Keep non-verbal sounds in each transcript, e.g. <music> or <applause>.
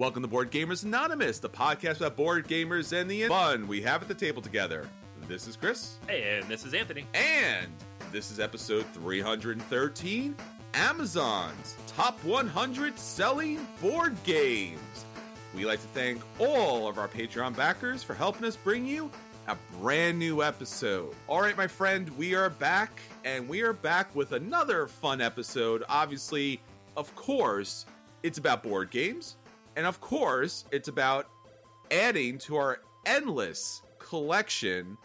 Welcome to Board Gamers Anonymous, the podcast about board gamers and the fun we have at the table together. This is Chris, Hey, and this is Anthony. and this is episode 313 Amazon's Top 100 Selling Board Games. We like to thank all of our Patreon backers for helping us bring you a brand new episode. All right, my friend, we are back, and we are back with another fun episode. Obviously, of course, it's about board games, and of course, it's about adding to our endless collection.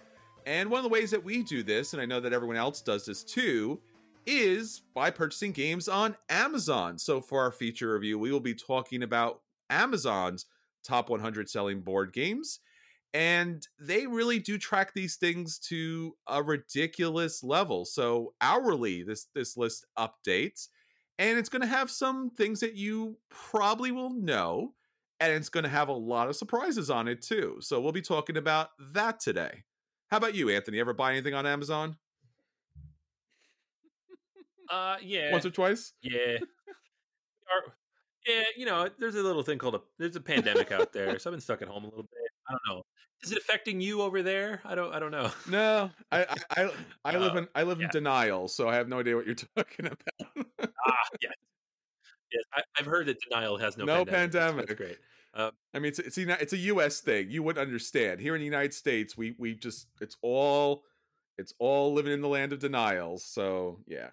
And one of the ways that we do this, and I know that everyone else does this too, is by purchasing games on Amazon. So for our feature review, we will be talking about Amazon's top 100 selling board games. And they really do track these things to a ridiculous level. So hourly, this this list updates, and it's going to have some things that you probably will know, and it's going to have a lot of surprises on it too. So we'll be talking about that today. How about you, Anthony? Ever buy anything on Amazon Uh, yeah. once or twice? Yeah. <laughs> Yeah, you know, there's a little thing called a there's a pandemic out there, so I've been stuck at home a little bit. I don't know. Is it affecting you over there? I don't I don't know. No, I I I, <laughs> I live Uh, in I live yeah. in denial, so I have no idea what you're <laughs> talking about. ah, yes. Yes, I, I've heard that denial has no, No pandemic. Pandemic. That's great. Uh, I mean, it's it's a, it's a U.S. thing. You wouldn't understand. Here in the United States, we we just it's all it's all living in the land of denials. So yeah,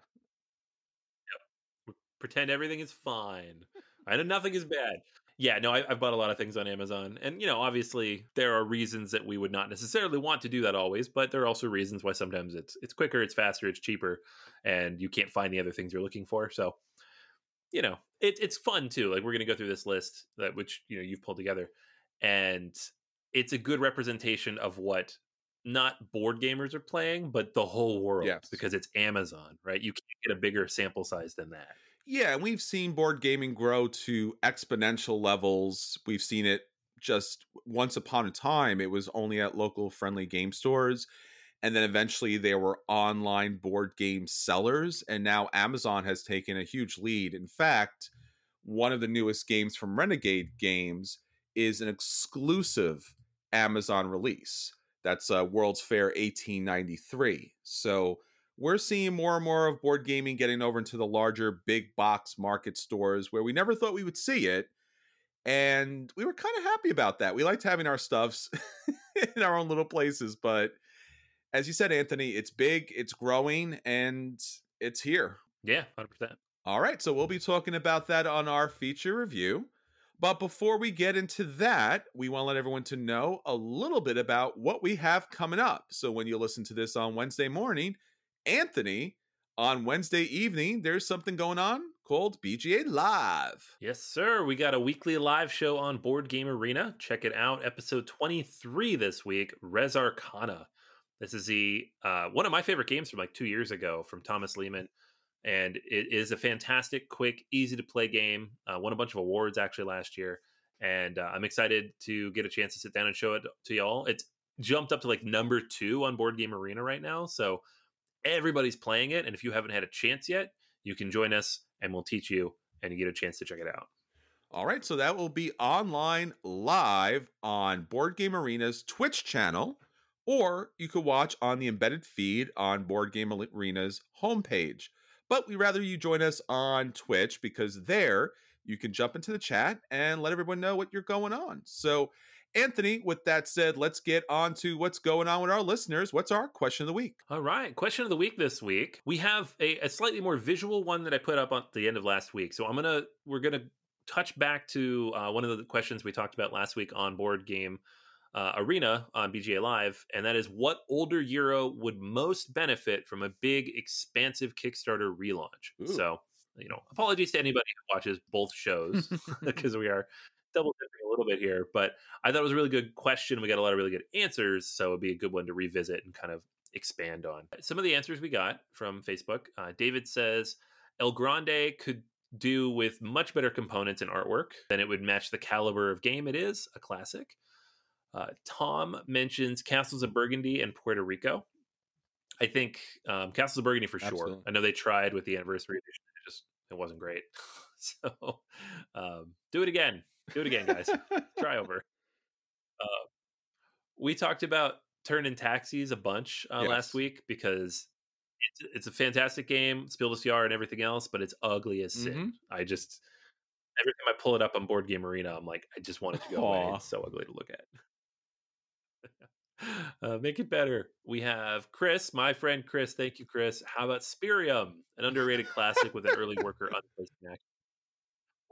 pretend everything is fine. I know nothing is bad. Yeah, no, I, I've bought a lot of things on Amazon, and you know, obviously, there are reasons that we would not necessarily want to do that always, but there are also reasons why sometimes it's it's quicker, it's faster, it's cheaper, and you can't find the other things you're looking for. So, you know, it, it's fun too. Like we're gonna go through this list that which you know you've pulled together, and it's a good representation of what not board gamers are playing, but the whole world Yes. because it's Amazon, right? You can't get a bigger sample size than that. Yeah, and we've seen board gaming grow to exponential levels. We've seen it just once upon a time. It was only at local friendly game stores. And then eventually there were online board game sellers. And now Amazon has taken a huge lead. In fact, one of the newest games from Renegade Games is an exclusive Amazon release. That's uh, World's Fair 1893. So we're seeing more and more of board gaming getting over into the larger big box market stores where we never thought we would see it. And we were kind of happy about that. We liked having our stuffs <laughs> in our own little places. But as you said, Anthony, it's big, it's growing, and it's here. Yeah, hundred percent. All right, so we'll be talking about that on our feature review. But before we get into that, we want to let everyone to know a little bit about what we have coming up. So when you listen to this on Wednesday morning, Anthony, on Wednesday evening, there's something going on called BGA Live. Yes, sir. We got a weekly live show on Board Game Arena. Check it out. Episode 23 this week, Res Arcana. This is the uh, one of my favorite games from like two years ago from Thomas Lehmann. And it is a fantastic, quick, easy to play game. Uh, won a bunch of awards actually last year. And uh, I'm excited to get a chance to sit down and show it to y'all. It's jumped up to like number two on Board Game Arena right now. So everybody's playing it. And if you haven't had a chance yet, you can join us and we'll teach you and you get a chance to check it out. All right, so that will be online live on Board Game Arena's Twitch channel, or you could watch on the embedded feed on Board Game Arena's homepage. But we rather you join us on Twitch because there you can jump into the chat and let everyone know what you're going on. So, Anthony, with that said, let's get on to what's going on with our listeners. What's our question of the week? All right. Question of the week this week. We have a, a slightly more visual one that I put up at the end of last week. So I'm going to, we're going to touch back to uh, one of the questions we talked about last week on board game uh, arena on BGA Live, and that is what older Euro would most benefit from a big, expansive Kickstarter relaunch. Ooh. So, you know, apologies to anybody who watches both shows <laughs> because we are double dipping a little bit here. But I thought it was a really good question. We got a lot of really good answers, so it'd be a good one to revisit and kind of expand on. Some of the answers we got from Facebook. Uh, David says El Grande could do with much better components and artwork than it would match the caliber of game it is, a classic. Uh, Tom mentions Castles of Burgundy and Puerto Rico. I think um, Castles of Burgundy for sure. Absolutely. I know they tried with the anniversary edition. It just it wasn't great. <laughs> so um, do it again. Do it again, guys. Try over. Uh, we talked about Thurn and Taxis a bunch uh, Yes. last week because it's, it's a fantastic game, Spiel des Jahres and everything else, but it's ugly as sin. Mhm. I just every time I pull it up on Board Game Arena, I'm like, I just want it to go away. It's so ugly to look at. <laughs> Uh, make it better. We have Chris, my friend Chris. Thank you, Chris. How about Spyrium, an underrated classic with an early worker action?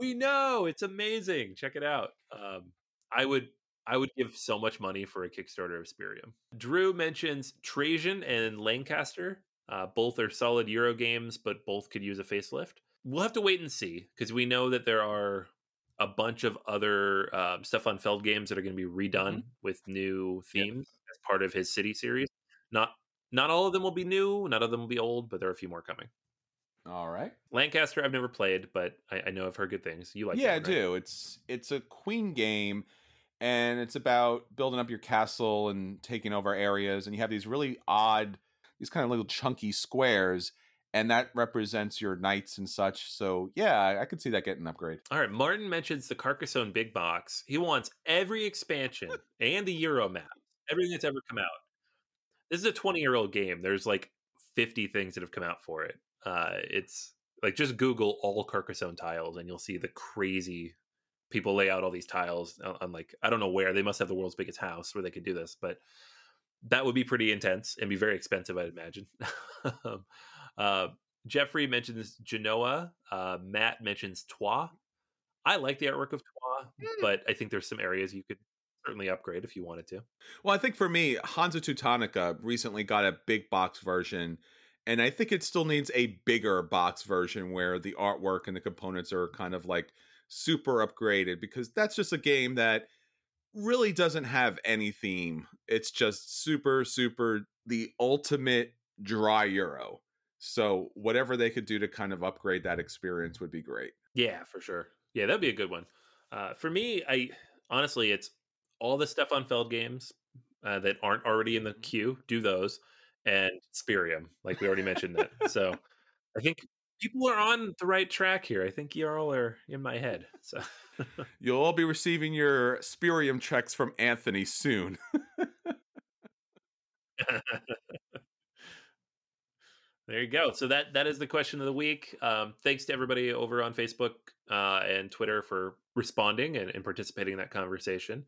We know it's amazing. Check it out. Um, I would, I would give so much money for a Kickstarter of Spyrium. Drew mentions Trajan and Lancaster. Uh, both are solid Euro games, but both could use a facelift. We'll have to wait and see because we know that there are a bunch of other uh, Stefan Feld games that are going to be redone with new themes as part of his City series. Not not all of them will be new, none of them will be old, but there are a few more coming. All right. Lancaster, I've never played, but I, I know I've heard good things. You like? yeah, I that one, right? do. It's it's a queen game, and it's about building up your castle and taking over areas. And you have these really odd, these kind of little chunky squares, and that represents your knights and such. So yeah, I could see that getting an upgrade. All right. Martin mentions the Carcassonne big box. He wants every expansion <laughs> and the Euro map, everything that's ever come out. This is a 20 year old game. There's like 50 things that have come out for it. Uh, it's like just Google all Carcassonne tiles and you'll see the crazy people lay out all these tiles on, like, I don't know where. They must have the world's biggest house where they could do this, but that would be pretty intense and be very expensive, I'd imagine. <laughs> uh, Jeffrey mentions Genoa. Uh, Matt mentions Troyes. I like the artwork of Troyes, but I think there's some areas you could certainly upgrade if you wanted to. Well, I think for me, Hansa Teutonica recently got a big box version, and I think it still needs a bigger box version where the artwork and the components are kind of like super upgraded because that's just a game that really doesn't have any theme. It's just super, super the ultimate dry Euro. So whatever they could do to kind of upgrade that experience would be great. Yeah, for sure. Yeah, that'd be a good one. Uh, for me, I honestly, it's all the Stefan Feld games uh, that aren't already in the queue. Do those and Spyrium, like we already mentioned that. <laughs> So I think people are on the right track here. I think you all are in my head. So <laughs> You'll all be receiving your Spyrium checks from Anthony soon. <laughs> there you go. So that that is the question of the week. Um, thanks to everybody over on Facebook uh, and Twitter for responding and, and participating in that conversation.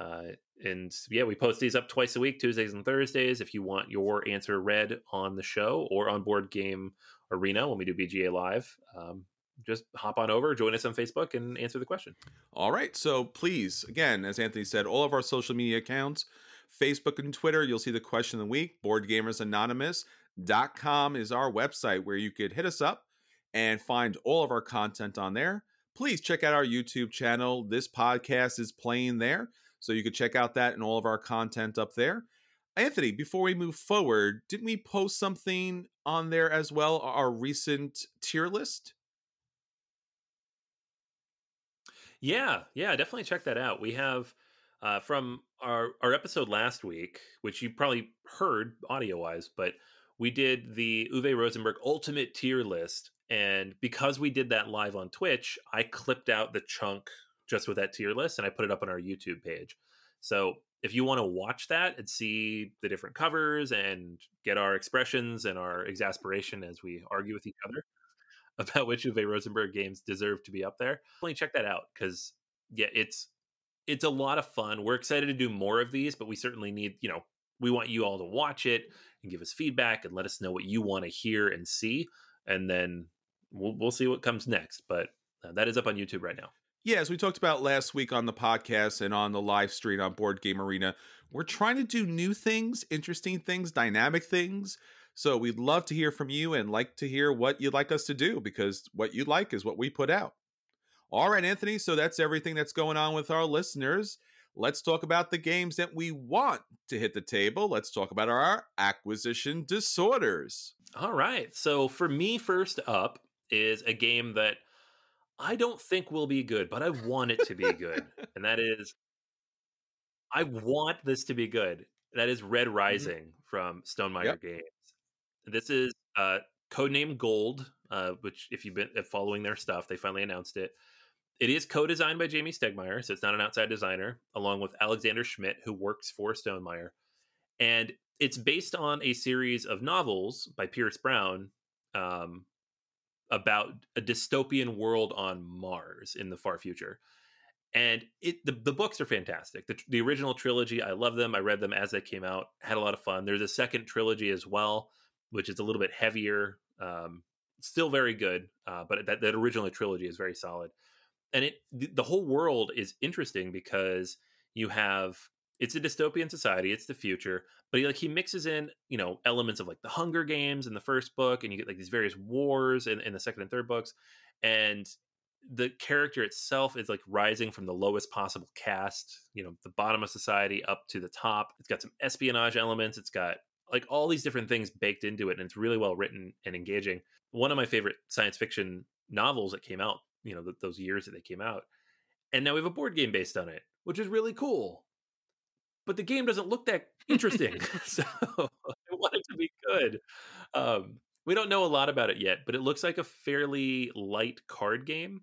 Uh, and yeah, we post these up twice a week, Tuesdays and Thursdays. If you want your answer read on the show or on Board Game Arena when we do BGA Live, um, just hop on over, join us on Facebook, and answer the question. All right. So please, again, as Anthony said, all of our social media accounts, Facebook and Twitter, you'll see the question of the week. BoardGamersAnonymous.com is our website where you could hit us up and find all of our content on there. Please check out our YouTube channel. This podcast is playing there. So you could check out that and all of our content up there. Anthony, before we move forward, didn't we post something on there as well? Our recent tier list? Yeah, yeah, definitely check that out. We have uh, from our our episode last week, which you probably heard audio wise, but we did the Uwe Rosenberg Ultimate Tier List, and because we did that live on Twitch, I clipped out the chunk just with that tier list and I put it up on our YouTube page. So if you want to watch that and see the different covers and get our expressions and our exasperation as we argue with each other <laughs> about which of Uwe Rosenberg games deserve to be up there, definitely check that out because yeah, it's it's a lot of fun. We're excited to do more of these, but we certainly need you know we want you all to watch it and give us feedback and let us know what you want to hear and see, and then we'll we'll see what comes next. But uh, that is up on YouTube right now. Yeah, as we talked about last week on the podcast and on the live stream on Board Game Arena, we're trying to do new things, interesting things, dynamic things. So we'd love to hear from you and like to hear what you'd like us to do because what you like is what we put out. All right, Anthony. So that's everything that's going on with our listeners. Let's talk about the games that we want to hit the table. Let's talk about our acquisition disorders. All right. So for me, first up is a game that I don't think will be good, but I want it to be good. <laughs> and that is I want this to be good. That is Red mm-hmm. Rising mm-hmm. from Stonemaier yep. Games. This is uh codename Gold, uh, which if you've been following their stuff, they finally announced it. It is co-designed by Jamey Stegmaier, so it's not an outside designer, along with Alexander Schmidt, who works for Stone Stonemaier. And it's based on a series of novels by Pierce Brown, um, about a dystopian world on Mars in the far future. And it the, the books are fantastic. The, the original trilogy, I love them. I read them as they came out, had a lot of fun. There's a second trilogy as well, which is a little bit heavier, um, still very good, uh, but that, that original trilogy is very solid. And it the, the whole world is interesting because you have it's a dystopian society it's the future but he like he mixes in you know elements of like the hunger games in the first book and you get like these various wars in, in the second and third books and the character itself is like rising from the lowest possible caste you know the bottom of society up to the top. It's got some espionage elements it's got like all these different things baked into it and it's really well written and engaging. One of my favorite science fiction novels that came out you know th- those years that they came out and now we have a board game based on it which is really cool but the game doesn't look that interesting. <laughs> <laughs> so I want it to be good. Um, we don't know a lot about it yet, but it looks like a fairly light card game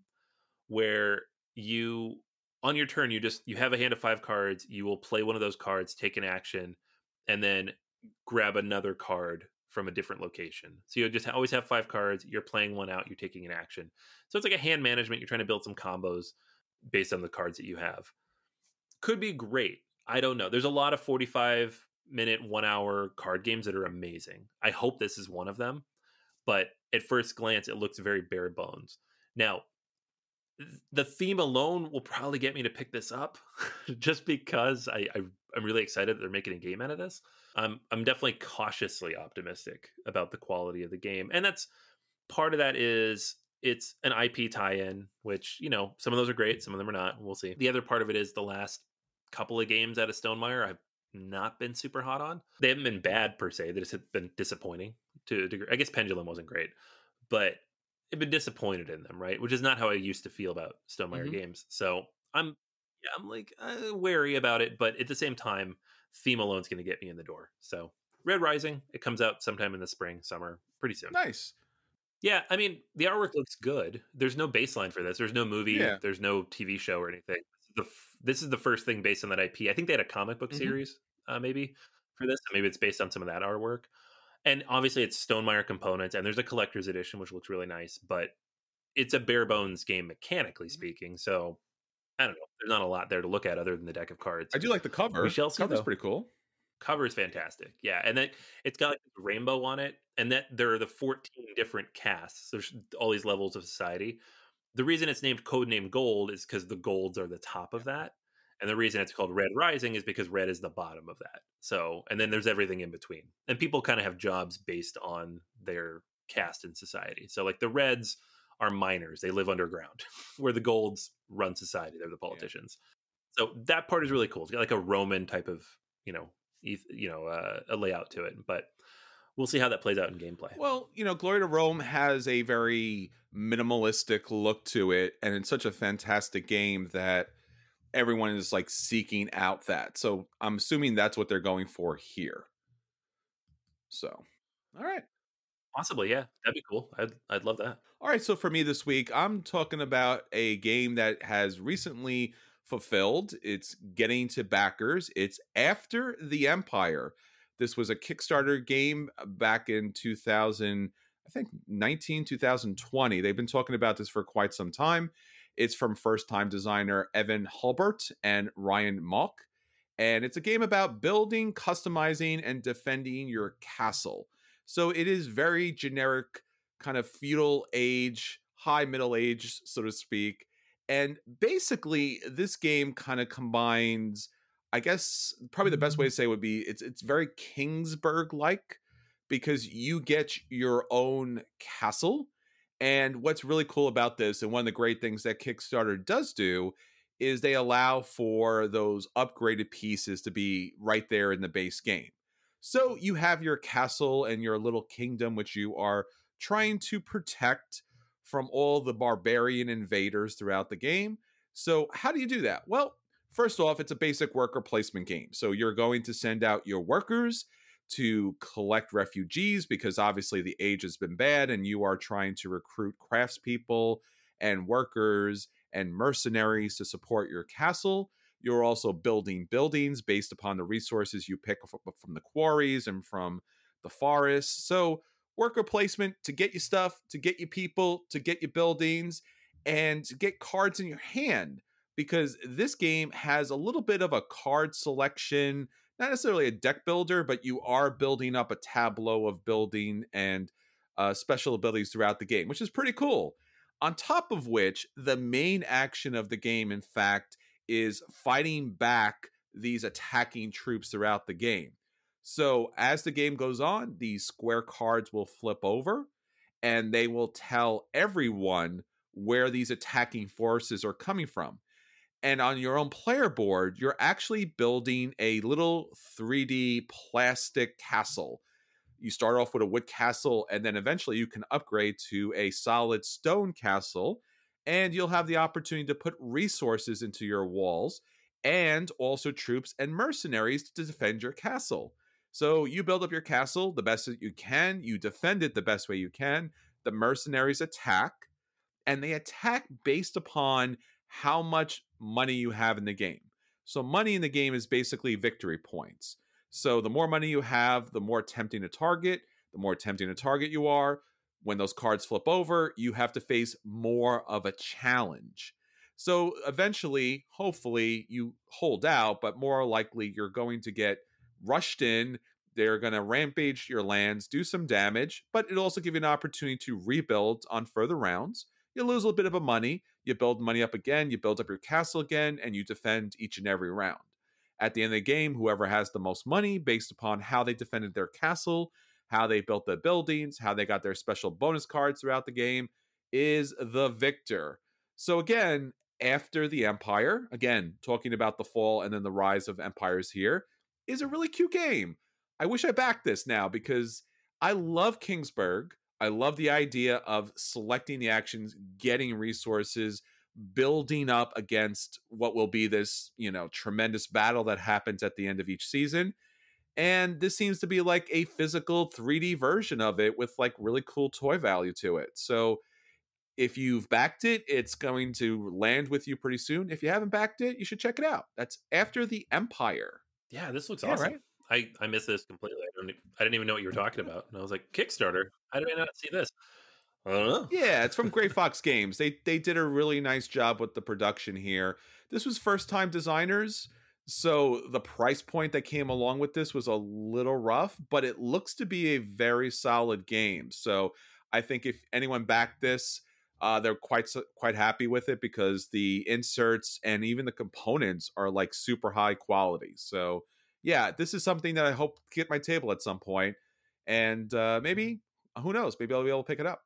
where you on your turn you just you have a hand of five cards you will play one of those cards take an action and then grab another card from a different location so you just always have five cards you're playing one out you're taking an action so it's like a hand management you're trying to build some combos based on the cards that you have could be great I don't know. There's a lot of 45 minute, one hour card games that are amazing. I hope this is one of them. But at first glance, it looks very bare bones. Now, the theme alone will probably get me to pick this up <laughs> just because I, I am really excited that they're making a game out of this. I'm I'm definitely cautiously optimistic about the quality of the game. And that's part of that is it's an IP tie-in, which, you know, some of those are great, some of them are not. We'll see. The other part of it is the last couple of games out of Stonemaier I've not been super hot on. They haven't been bad per se. They just have been disappointing to a degree. I guess Pendulum wasn't great, but I've been disappointed in them, right? Which is not how I used to feel about Stonemaier mm-hmm. games. So I'm, yeah, I'm like uh, wary about it, but at the same time, theme alone is going to get me in the door. So Red Rising, it comes out sometime in the spring, summer, pretty soon. Nice. Yeah, I mean the artwork looks good. There's no baseline for this. There's no movie. Yeah. There's no TV show or anything the this is the first thing based on that IP. I think they had a comic book mm-hmm. series, uh, maybe for this. Maybe it's based on some of that artwork. And obviously, it's Stonemaier components, and there's a collector's edition, which looks really nice. But it's a bare bones game mechanically mm-hmm. speaking. So I don't know. There's not a lot there to look at other than the deck of cards. I do like the cover. We shall see. Cover's though. pretty cool. Cover is fantastic. Yeah, and then it's got like a rainbow on it, and that there are the 14 different castes. There's all these levels of society. The reason it's named Codename Gold is because the golds are the top of that. And the reason it's called Red Rising is because red is the bottom of that. So, and then there's everything in between. And people kind of have jobs based on their caste in society. So, like the Reds are miners, they live underground, <laughs> where the Golds run society, they're the politicians. Yeah. So, that part is really cool. It's got like a Roman type of, you know, you know, uh, a layout to it. But we'll see how that plays out in gameplay. Well, you know, Glory to Rome has a very minimalistic look to it, and it's such a fantastic game that everyone is like seeking out that. So I'm assuming that's what they're going for here. So, all right. Possibly, yeah. That'd be cool. I'd I'd love that. All right, so for me this week, I'm talking about a game that has recently fulfilled. It's getting to backers. It's After the Empire. This was a Kickstarter game uh, back in 2000, I think 19 2020. They've been talking about this for quite some time. It's from first time designer Evan Hulbert and Ryan Mauck. And it's a game about building, customizing, and defending your castle. So it is very generic, kind of feudal age, high middle age, so to speak. And basically, this game kind of combines, I guess, probably the best way mm-hmm. to say would be it's it's very Kingsburg like because you get your own castle and what's really cool about this, and one of the great things that Kickstarter does do, is they allow for those upgraded pieces to be right there in the base game. So you have your castle and your little kingdom, which you are trying to protect from all the barbarian invaders throughout the game. So, how do you do that? Well, first off, it's a basic worker placement game. So, you're going to send out your workers to collect refugees because obviously the age has been bad and you are trying to recruit craftspeople and workers and mercenaries to support your castle. You're also building buildings based upon the resources you pick from the quarries and from the forests. So, worker placement to get you stuff, to get you people, to get you buildings, and to get cards in your hand because this game has a little bit of a card selection not necessarily a deck builder, but you are building up a tableau of building and uh, special abilities throughout the game, which is pretty cool. On top of which, the main action of the game, in fact, is fighting back these attacking troops throughout the game. So, as the game goes on, these square cards will flip over and they will tell everyone where these attacking forces are coming from and on your own player board, you're actually building a little 3D plastic castle. You start off with a wood castle, and then eventually you can upgrade to a solid stone castle. And you'll have the opportunity to put resources into your walls and also troops and mercenaries to defend your castle. So you build up your castle the best that you can, you defend it the best way you can. The mercenaries attack, and they attack based upon how much money you have in the game. So, money in the game is basically victory points. So, the more money you have, the more tempting to target, the more tempting to target you are. When those cards flip over, you have to face more of a challenge. So, eventually, hopefully, you hold out, but more likely, you're going to get rushed in. They're going to rampage your lands, do some damage, but it'll also give you an opportunity to rebuild on further rounds you lose a little bit of a money. You build money up again, you build up your castle again, and you defend each and every round. At the end of the game, whoever has the most money based upon how they defended their castle, how they built the buildings, how they got their special bonus cards throughout the game, is the victor. So, again, after the Empire, again, talking about the fall and then the rise of empires here, is a really cute game. I wish I backed this now because I love Kingsburg. I love the idea of selecting the actions, getting resources, building up against what will be this, you know, tremendous battle that happens at the end of each season. And this seems to be like a physical 3D version of it with like really cool toy value to it. So if you've backed it, it's going to land with you pretty soon. If you haven't backed it, you should check it out. That's After the Empire. Yeah, this looks yeah, awesome. Right? I I missed this completely. I, don't, I didn't even know what you were talking about, and I was like, Kickstarter. How did I not see this? Yeah, it's from Grey Fox Games. They they did a really nice job with the production here. This was first time designers, So the price point that came along with this was a little rough, but it looks to be a very solid game. So I think if anyone backed this, uh, they're quite quite happy with it because the inserts and even the components are like super high quality. So yeah, this is something that I hope get my table at some point, and uh, maybe who knows, maybe I'll be able to pick it up.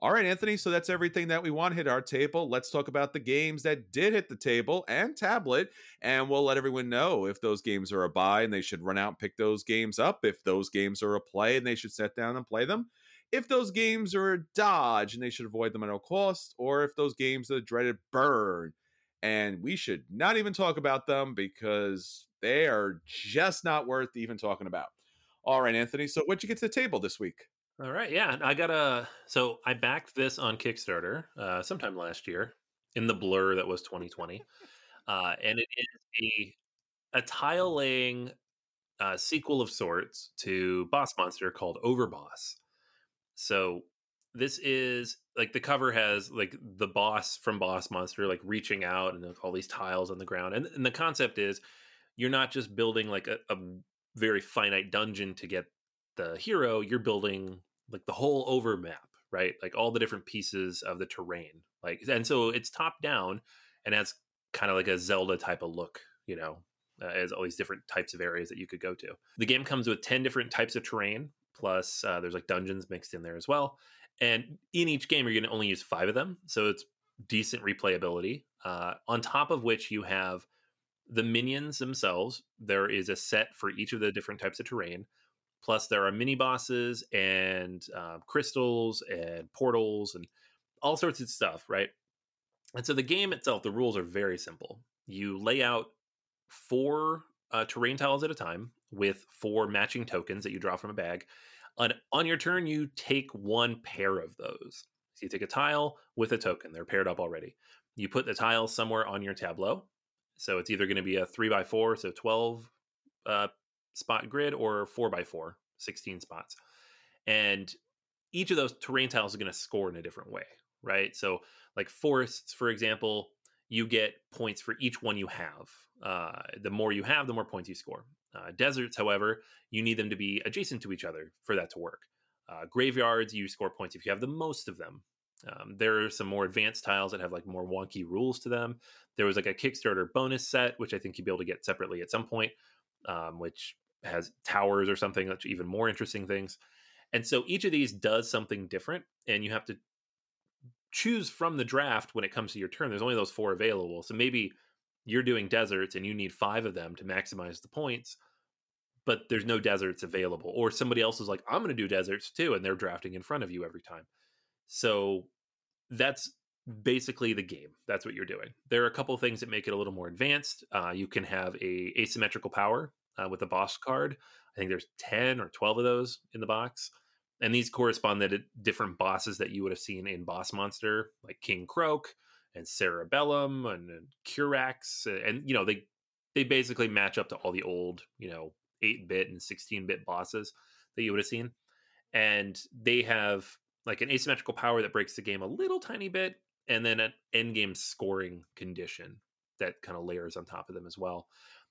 All right, Anthony. So that's everything that we want hit our table. Let's talk about the games that did hit the table and tablet, and we'll let everyone know if those games are a buy and they should run out and pick those games up. If those games are a play and they should sit down and play them if those games are a dodge and they should avoid them at all costs, or if those games are a dreaded burn and we should not even talk about them because they are just not worth even talking about. All right, Anthony. So what'd you get to the table this week? All right, yeah, I got a. So I backed this on Kickstarter uh, sometime last year in the blur that was 2020, uh, and it is a a tile laying uh, sequel of sorts to Boss Monster called Overboss. So this is like the cover has like the boss from Boss Monster like reaching out and all these tiles on the ground. And, and the concept is you're not just building like a, a very finite dungeon to get the hero, you're building like the whole over map, right? Like all the different pieces of the terrain. Like and so it's top down and has kind of like a Zelda type of look, you know, uh, as all these different types of areas that you could go to. The game comes with 10 different types of terrain plus uh, there's like dungeons mixed in there as well. And in each game, you're going to only use five of them, so it's decent replayability. Uh, on top of which, you have the minions themselves. There is a set for each of the different types of terrain. Plus, there are mini bosses and uh, crystals and portals and all sorts of stuff, right? And so the game itself, the rules are very simple. You lay out four uh, terrain tiles at a time with four matching tokens that you draw from a bag. On, on your turn, you take one pair of those. So you take a tile with a token. They're paired up already. You put the tile somewhere on your tableau. So it's either going to be a three by four, so 12 uh, spot grid, or four by four, 16 spots. And each of those terrain tiles is going to score in a different way, right? So, like forests, for example, you get points for each one you have. Uh, the more you have, the more points you score. Uh, deserts, however, you need them to be adjacent to each other for that to work. Uh, graveyards, you score points if you have the most of them. Um, there are some more advanced tiles that have like more wonky rules to them. There was like a Kickstarter bonus set, which I think you'd be able to get separately at some point, um, which has towers or something that's even more interesting things. And so each of these does something different, and you have to choose from the draft when it comes to your turn. There's only those four available. So maybe you're doing deserts and you need five of them to maximize the points, but there's no deserts available. Or somebody else is like, I'm going to do deserts too, and they're drafting in front of you every time. So that's basically the game. That's what you're doing. There are a couple things that make it a little more advanced. Uh, you can have a asymmetrical power uh, with a boss card. I think there's 10 or 12 of those in the box. And these correspond to different bosses that you would have seen in Boss Monster, like King Croak, and Cerebellum and, and Curax, and you know they they basically match up to all the old you know eight bit and sixteen bit bosses that you would have seen, and they have like an asymmetrical power that breaks the game a little tiny bit, and then an end game scoring condition that kind of layers on top of them as well.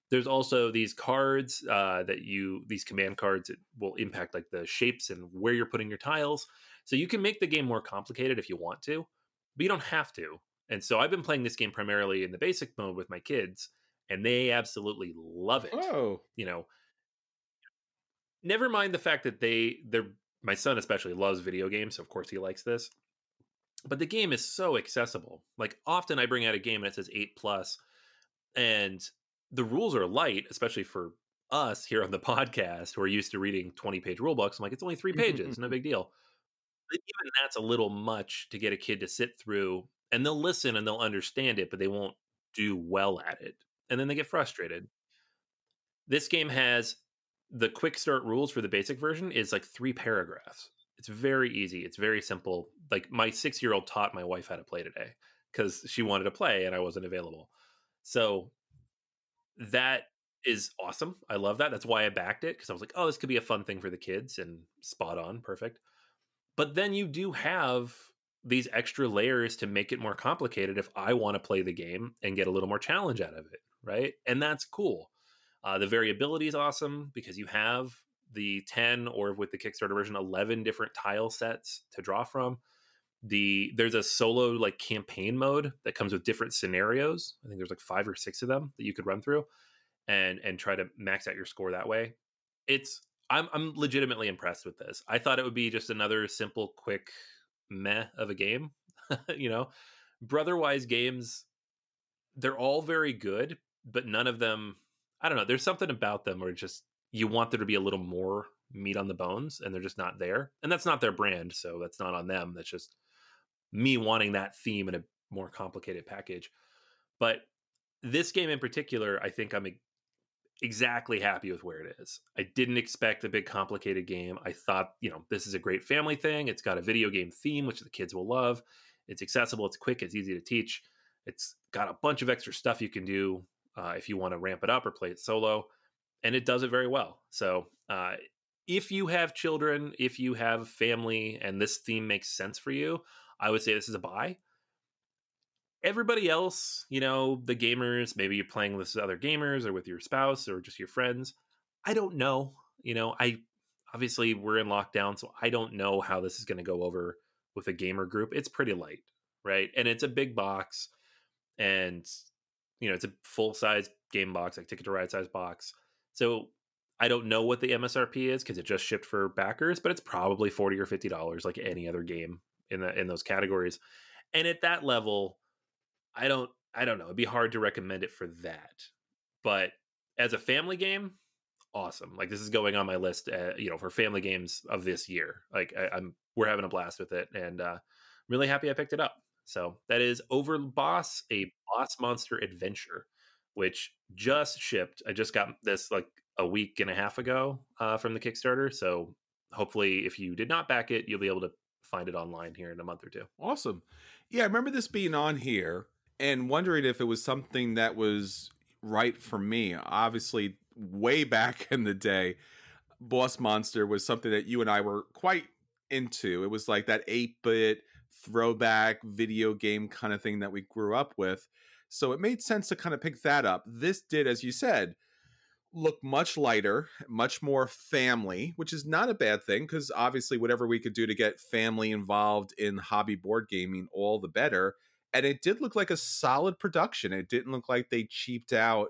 There's also these cards uh, that you these command cards that will impact like the shapes and where you're putting your tiles. So you can make the game more complicated if you want to, but you don't have to. And so I've been playing this game primarily in the basic mode with my kids, and they absolutely love it. Oh, you know, never mind the fact that they they're my son especially loves video games, so of course he likes this. But the game is so accessible. Like often I bring out a game and it says eight plus, and the rules are light, especially for us here on the <laughs> podcast who are used to reading 20 page rule books. I'm like, it's only three <laughs> pages, no big deal. But even that's a little much to get a kid to sit through and they'll listen and they'll understand it, but they won't do well at it. And then they get frustrated. This game has the quick start rules for the basic version is like three paragraphs. It's very easy. It's very simple. Like my six year old taught my wife how to play today because she wanted to play and I wasn't available. So that is awesome. I love that. That's why I backed it because I was like, oh, this could be a fun thing for the kids and spot on, perfect. But then you do have these extra layers to make it more complicated if I want to play the game and get a little more challenge out of it, right? And that's cool. Uh, the variability is awesome because you have the 10 or with the Kickstarter version 11 different tile sets to draw from. The there's a solo like campaign mode that comes with different scenarios. I think there's like 5 or 6 of them that you could run through and and try to max out your score that way. It's I'm I'm legitimately impressed with this. I thought it would be just another simple quick meh of a game, <laughs> you know. Brotherwise games they're all very good, but none of them I don't know, there's something about them where just you want there to be a little more meat on the bones and they're just not there. And that's not their brand, so that's not on them. That's just me wanting that theme in a more complicated package. But this game in particular, I think I'm exactly happy with where it is. I didn't expect a big complicated game. I thought, you know, this is a great family thing. It's got a video game theme which the kids will love. It's accessible, it's quick, it's easy to teach. It's got a bunch of extra stuff you can do uh, if you want to ramp it up or play it solo, and it does it very well. So, uh, if you have children, if you have family, and this theme makes sense for you, I would say this is a buy. Everybody else, you know, the gamers, maybe you're playing with other gamers or with your spouse or just your friends. I don't know. You know, I obviously we're in lockdown, so I don't know how this is going to go over with a gamer group. It's pretty light, right? And it's a big box, and you know, it's a full size game box, like Ticket to Ride size box. So I don't know what the MSRP is because it just shipped for backers, but it's probably forty or fifty dollars, like any other game in the in those categories. And at that level, I don't I don't know. It'd be hard to recommend it for that. But as a family game, awesome. Like this is going on my list, uh, you know, for family games of this year. Like I, am we're having a blast with it, and uh, I'm really happy I picked it up. So that is Over Boss, a boss monster adventure, which just shipped. I just got this like a week and a half ago uh, from the Kickstarter. So hopefully, if you did not back it, you'll be able to find it online here in a month or two. Awesome. Yeah, I remember this being on here and wondering if it was something that was right for me. Obviously, way back <laughs> in the day, Boss Monster was something that you and I were quite into. It was like that 8 bit throwback video game kind of thing that we grew up with. So it made sense to kind of pick that up. This did, as you said, look much lighter, much more family, which is not a bad thing because obviously, whatever we could do to get family involved in hobby board gaming, all the better and it did look like a solid production. It didn't look like they cheaped out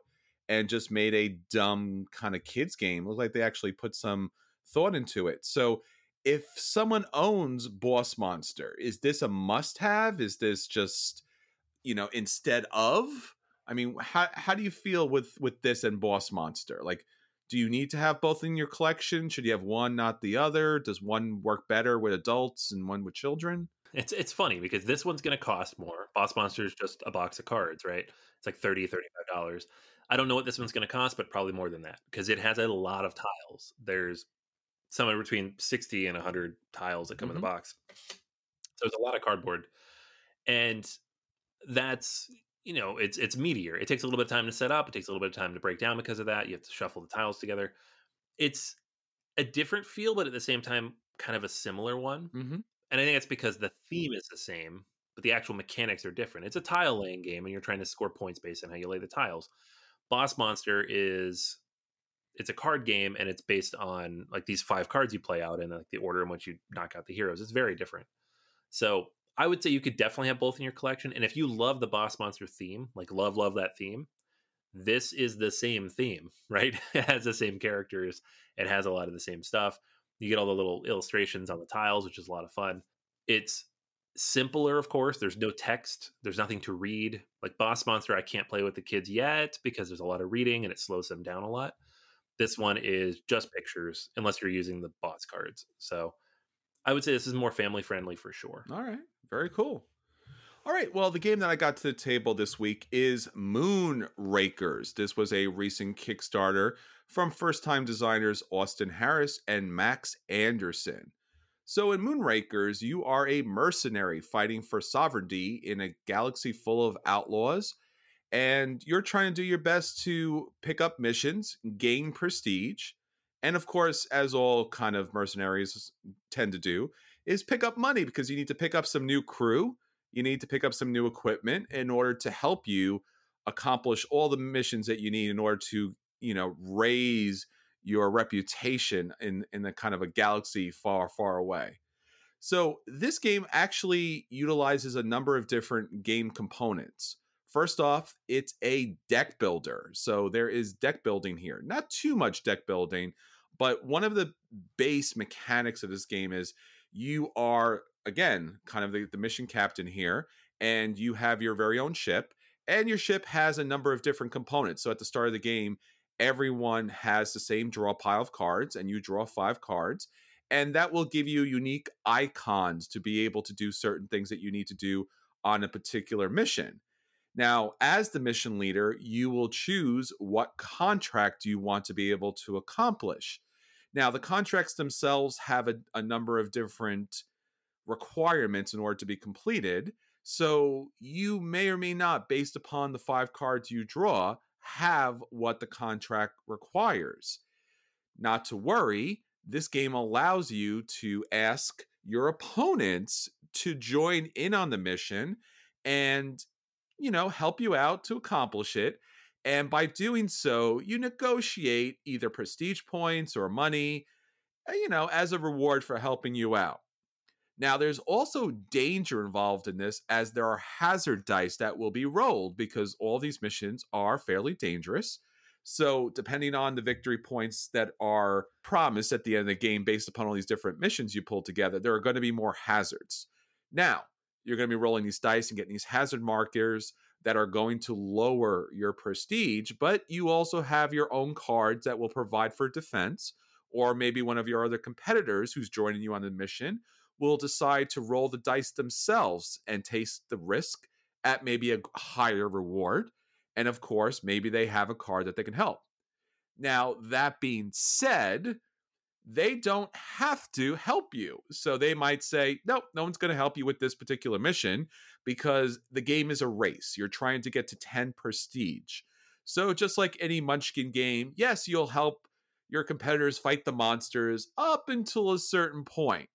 and just made a dumb kind of kids game. It looked like they actually put some thought into it. So if someone owns Boss Monster, is this a must have? Is this just, you know, instead of? I mean, how how do you feel with with this and Boss Monster? Like do you need to have both in your collection? Should you have one, not the other? Does one work better with adults and one with children? It's it's funny because this one's going to cost more. Boss Monster is just a box of cards, right? It's like 30 $35. I don't know what this one's going to cost, but probably more than that because it has a lot of tiles. There's somewhere between 60 and 100 tiles that come mm-hmm. in the mm-hmm. box. So there's a lot of cardboard. And that's, you know, it's it's meatier. It takes a little bit of time to set up, it takes a little bit of time to break down because of that. You have to shuffle the tiles together. It's a different feel, but at the same time, kind of a similar one. Mm-hmm and I think it's because the theme mm. is the same, but the actual mechanics are different. It's a tile laying game, and you're trying to score points based on how you lay the tiles. Boss Monster is it's a card game, and it's based on like these five cards you play out, and like the order in which you knock out the heroes. It's very different. So I would say you could definitely have both in your collection. And if you love the Boss Monster theme, like love love that theme, this is the same theme, <laughs> right? it has the same characters. It has a lot of the same stuff. You get all the little illustrations on the tiles, which is a lot of fun. It's simpler, of course. There's no text, there's nothing to read. Like Boss Monster, I can't play with the kids yet because there's a lot of reading and it slows them down a lot. This one is just pictures, unless you're using the boss cards. So I would say this is more family friendly for sure. All right. Very cool. All right. Well, the game that I got to the table this week is Moonrakers. This was a recent Kickstarter from first time designers Austin Harris and Max Anderson. So, in Moonrakers, you are a mercenary fighting for sovereignty in a galaxy full of outlaws, and you're trying to do your best to pick up missions, gain prestige, and of course, as all kind of mercenaries tend to do, is pick up money because you need to pick up some new crew, you need to pick up some new equipment in order to help you accomplish all the missions that you need in order to, you know, raise your reputation in in the kind of a galaxy far far away. So this game actually utilizes a number of different game components. First off, it's a deck builder. So there is deck building here. Not too much deck building, but one of the base mechanics of this game is you are again kind of the, the mission captain here, and you have your very own ship, and your ship has a number of different components. So at the start of the game, everyone has the same draw pile of cards, and you draw five cards. And that will give you unique icons to be able to do certain things that you need to do on a particular mission. Now, as the mission leader, you will choose what contract you want to be able to accomplish. Now, the contracts themselves have a, a number of different requirements in order to be completed. So you may or may not, based upon the five cards you draw, have what the contract requires. Not to worry, this game allows you to ask your opponents to join in on the mission and, you know, help you out to accomplish it. And by doing so, you negotiate either prestige points or money, eh, you know, as a reward for helping you out. Now, there's also danger involved in this as there are hazard dice that will be rolled because all these missions are fairly dangerous. So, depending on the victory points that are promised at the end of the game, based upon all these different missions you pull together, there are going to be more hazards. Now, you're going to be rolling these dice and getting these hazard markers that are going to lower your prestige, but you also have your own cards that will provide for defense, or maybe one of your other competitors who's joining you on the mission will decide to roll the dice themselves and taste the risk at maybe a higher reward. And of course, maybe they have a card that they can help. Now, that being said, they don't have to help you. So they might say, nope, no one's going to help you with this particular mission because the game is a race. You're trying to get to 10 prestige. So just like any Munchkin game, yes, you'll help your competitors fight the monsters up until a certain point.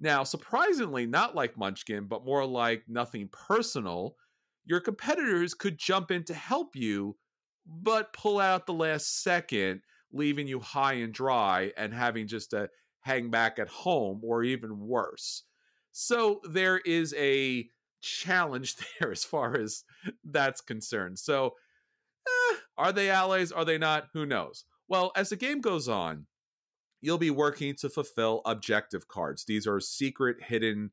Now, surprisingly, not like Munchkin, but more like nothing personal, your competitors could jump in to help you, but pull out the last second leaving you high and dry and having just to hang back at home or even worse. So there is a challenge <laughs> there as far as that's concerned. So eh, are they allies? Are they not? Who knows? Well, as the game goes on, you'll be working to fulfill objective cards. These are secret, hidden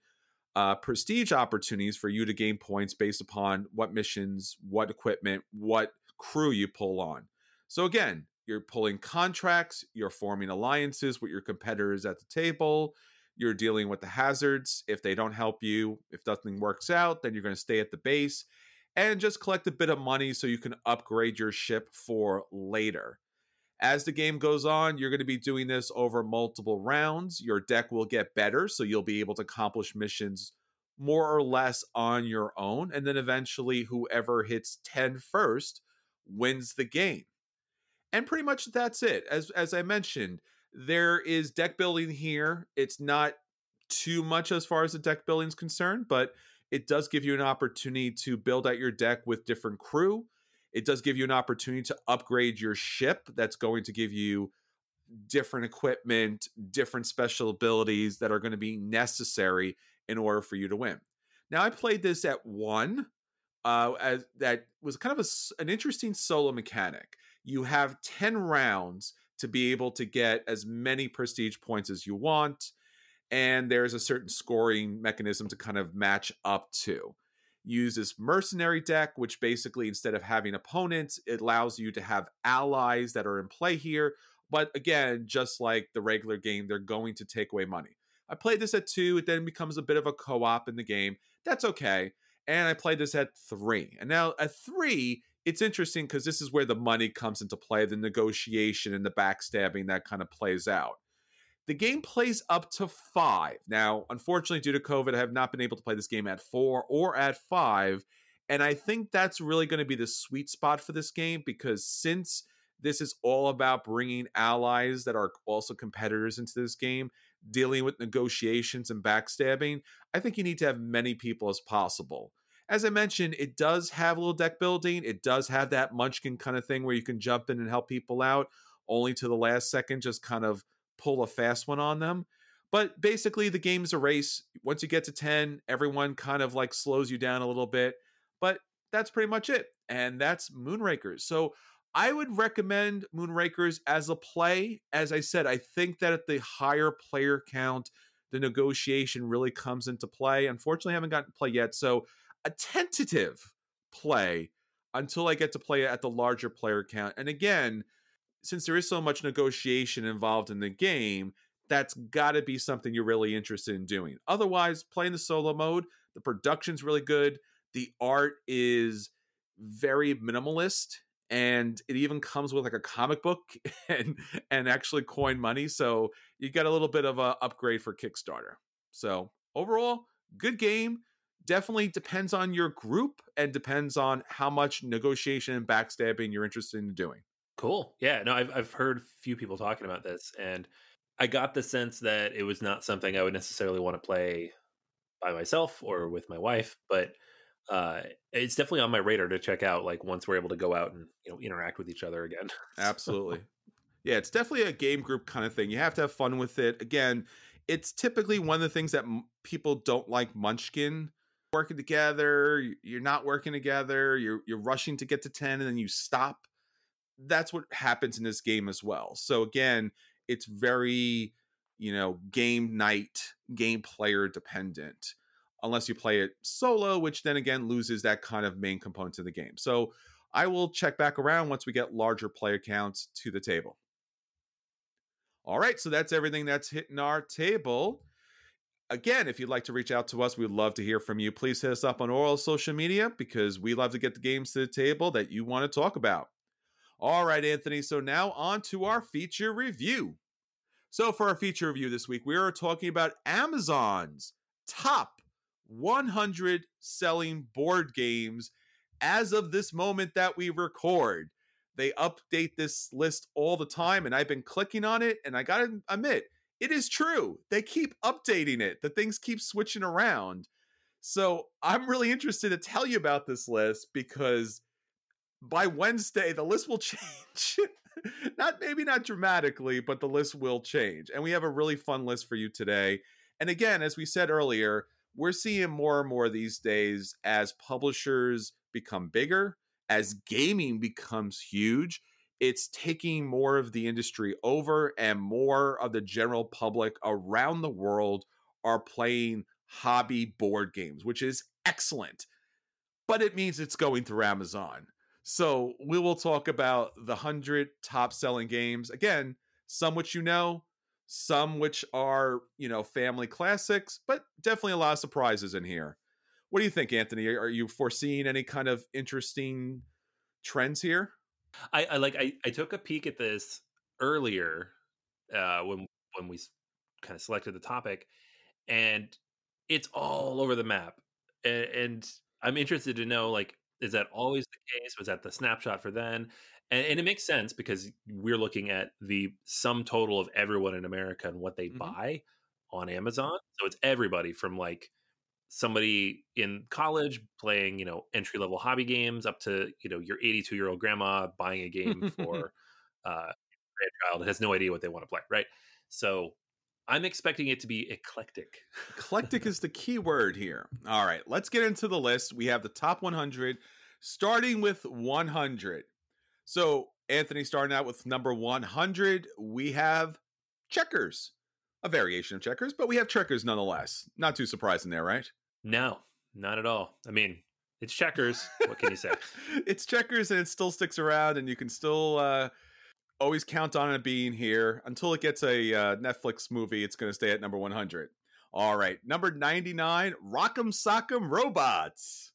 uh, prestige opportunities for you to gain points based upon what missions, what equipment, what crew you pull on. So, again, you're pulling contracts, you're forming alliances with your competitors at the table, you're dealing with the hazards. If they don't help you, if nothing works out, then you're going to stay at the base and just collect a bit of money so you can upgrade your ship for later. As the game goes on, you're going to be doing this over multiple rounds. Your deck will get better, so you'll be able to accomplish missions more or less on your own. And then eventually, whoever hits 10 first wins the game and pretty much that's it. As as I mentioned, there is deck building here. It's not too much as far as the deck building is concerned, but it does give you an opportunity to build out your deck with different crew. It does give you an opportunity to upgrade your ship. That's going to give you different equipment, different special abilities that are going to be necessary in order for you to win. Now, I played this at one, uh, as that was kind of a, an interesting solo mechanic you have 10 rounds to be able to get as many prestige points as you want. And there's a certain scoring mechanism to kind of match up to. Use this mercenary deck, which basically, instead of having opponents, it allows you to have allies that are in play here. But again, just like the regular game, they're going to take away money. I played this at two, it then becomes a bit of a co op in the game. That's okay. And I played this at three. And now at three, it's interesting because this is where the money comes into play, the negotiation and the backstabbing that kind of plays out. The game plays up to five. Now, unfortunately, due to COVID, I have not been able to play this game at four or at five. And I think that's really going to be the sweet spot for this game because since this is all about bringing allies that are also competitors into this game, dealing with negotiations and backstabbing, I think you need to have many people as possible. as I mentioned, it does have a little deck building. It does have that munchkin kind of thing where you can jump in and help people out, only to the last second, just kind of pull a fast one on them. But basically, the game's a race. Once you get to 10, everyone kind of like slows you down a little bit. But that's pretty much it. And that's Moonrakers. So I would recommend Moonrakers as a play. As I said, I think that at the higher player count, the negotiation really comes into play. Unfortunately, I haven't gotten to play yet. So a tentative play until I get to play it at the larger player count. And again, since there is so much negotiation involved in the game, that's got to be something you're really interested in doing. Otherwise, playing the solo mode, the production's really good. The art is very minimalist and it even comes with like a comic book <laughs> and and actually coin money so you get a little bit of a upgrade for kickstarter so overall good game definitely depends on your group and depends on how much negotiation and backstabbing you're interested in doing cool yeah no i've, I've heard few people talking about this and i got the sense that it was not something i would necessarily want to play by myself or with my wife but uh, it's definitely on my radar to check out. Like once we're able to go out and you know interact with each other again. <laughs> Absolutely, yeah. It's definitely a game group kind of thing. You have to have fun with it. Again, it's typically one of the things that m- people don't like Munchkin working together. You're not working together. You're you're rushing to get to ten and then you stop. That's what happens in this game as well. So again, it's very you know game night game player dependent unless you play it solo, which then again loses that kind of main component to the game. So I will check back around once we get larger player counts to the table. All right, so that's everything that's hitting our table. Again, if you'd like to reach out to us, we'd love to hear from you. Please hit us up on oral social media because we love to get the games to the table that you want to talk about. All right, Anthony, so now on to our feature review. So, for our feature review this week, we are talking about Amazon's top 100 selling board games as of this moment that we record. They update this list all the time, and I've been clicking on it, and I gotta admit, it is true. They keep updating it, the things keep switching around. So I'm really interested to tell you about this list because by Wednesday, the list will <laughs> change. not maybe not dramatically, but the list will change. And we have a really fun list for you today. And again, as we said earlier, we're seeing more and more these days as publishers become bigger, as gaming becomes huge, it's taking more of the industry over, and more of the general public around the world are playing hobby board games, which is excellent. But it means it's going through Amazon. So we will talk about the 100 top selling games. Again, some which you know, some which are, you know, family classics, but definitely a lot of surprises in here. What do you think, Anthony? Are you foreseeing any kind of interesting trends here? I, I like I, I took a peek at this earlier uh, when when we kind of selected the topic, and it's all over the map. And, and I'm interested to know like is that always the case? Was that the snapshot for then? And, and, it makes sense because we're looking at the sum total of everyone in America and what they mm-hmm. buy on Amazon. So it's everybody from like somebody in college playing, you know, entry level hobby games up to, you know, your 82 year old grandma buying a game <laughs> for uh, a child that has no idea what they want to play. Right. So I'm expecting it to be eclectic. eclectic is <laughs> the key word here. All right, let's get into the list. We have the top 100, starting with 100. So, Anthony, starting out with number 100, we have checkers, a variation of checkers, but we have checkers nonetheless. Not too surprising there, right? No, not at all. I mean, it's checkers. What can you say? <laughs> it's checkers and it still sticks around, and you can still uh, always count on it being here until it gets a uh, Netflix movie. It's going to stay at number 100. All right, number 99, Rock'em Sock'em Robots.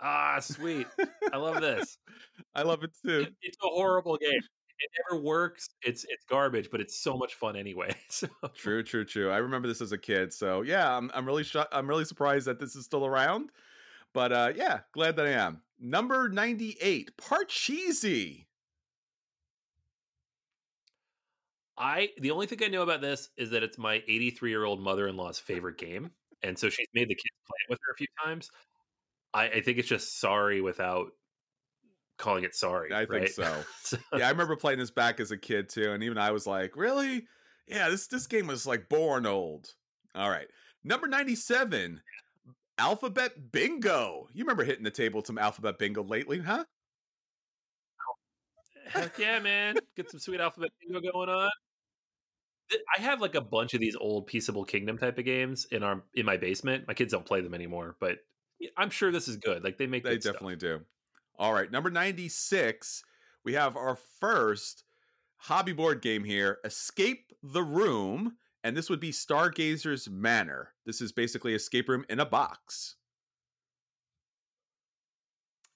Ah, sweet. I love this. <laughs> I love it too. It, it's a horrible game. It never works. It's it's garbage, but it's so much fun anyway. <laughs> So. True, true, true. I remember this as a kid. So yeah, I'm I'm really sh- I'm really surprised that this is still around. But uh, yeah, glad that I am. Number 98, Parcheesi. I the only thing I know about this is that it's my 83 year old mother in law's favorite game, and so she's made the kids play it with her a few times. I, I think it's just sorry without calling it sorry. I right? think <laughs> so. yeah, I remember playing this back as a kid too, and even I was like, "Really? Yeah, this this game was like born old." All right, number ninety-seven, Alphabet Bingo. You remember hitting the table with some Alphabet Bingo lately, huh? Oh, heck yeah, man! Get some sweet Alphabet Bingo going on. I have like a bunch of these old Peaceable Kingdom type of games in our in my basement. My kids don't play them anymore, but I'm sure this is good. Like they make they definitely stuff. do. All right, number 96, we have our first hobby board game here, Escape the Room, and this would be Stargazer's Manor. This is basically escape room in a box.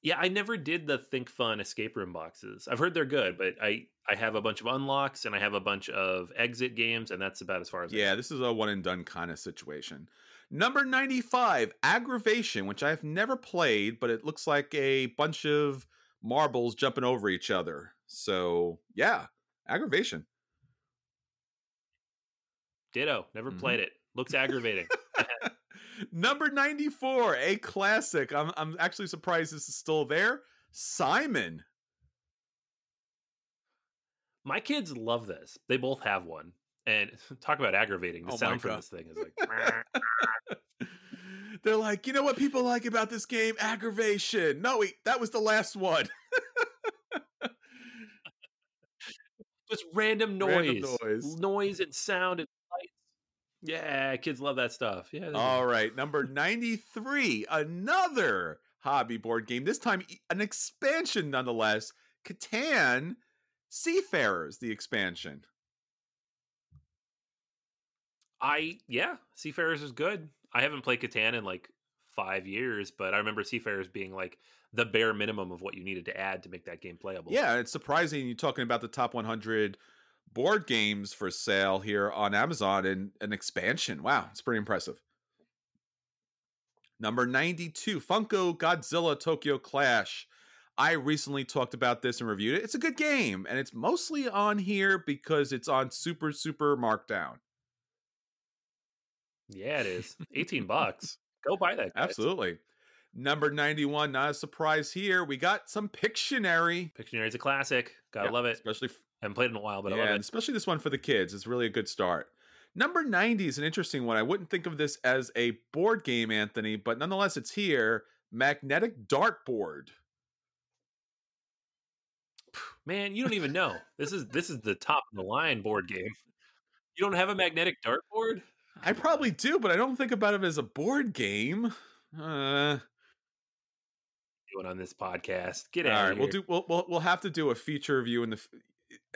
Yeah, I never did the Think Fun escape room boxes. I've heard they're good, but I I have a bunch of unlocks and I have a bunch of exit games, and that's about as far as. Yeah, this is a one and done kind of situation. Number ninety five, Aggravation, which I've never played, but it looks like a bunch of marbles jumping over each other. So yeah, Aggravation. Ditto. Never mm-hmm. played it. Looks <laughs> aggravating. Number 94, a classic. I'm I'm actually surprised this is still there. Simon. My kids love this. They both have one. And <laughs> talk about aggravating. The oh sound from this thing is like <laughs> They're like, you know what people like about this game? Aggravation. No, wait, that was the last one. <laughs> Just random noise. Random noise. Noise and sound and yeah, kids love that stuff. Yeah. All right, number 93, another hobby board game. This time an expansion nonetheless. Catan Seafarers, the expansion. I yeah, Seafarers is good. I haven't played Catan in like 5 years, but I remember Seafarers being like the bare minimum of what you needed to add to make that game playable. Yeah, it's surprising you're talking about the top 100 board games for sale here on Amazon and an expansion. Wow, it's pretty impressive. Number 92, Funko Godzilla Tokyo Clash. I recently talked about this and reviewed it. It's a good game, and it's mostly on here because it's on super, super markdown. Yeah, it is. 18 <laughs> bucks. Go buy that. Guys. Absolutely. Number 91, not a surprise here. We got some Pictionary. Pictionary is a classic. Gotta love it. Especially haven't played in a while, but yeah, I love it. Especially this one for the kids. It's really a good start. Number 90 is an interesting one. I wouldn't think of this as a board game, Anthony, but nonetheless, it's here. Magnetic Dartboard. <sighs> Man, you don't even know. this is this is the top of the line board game. You don't have a magnetic dartboard? I probably do, but I don't think about it as a board game. Uh doing on this podcast. Get out. All right, we'll do. We'll, we'll we'll have to do a feature review in the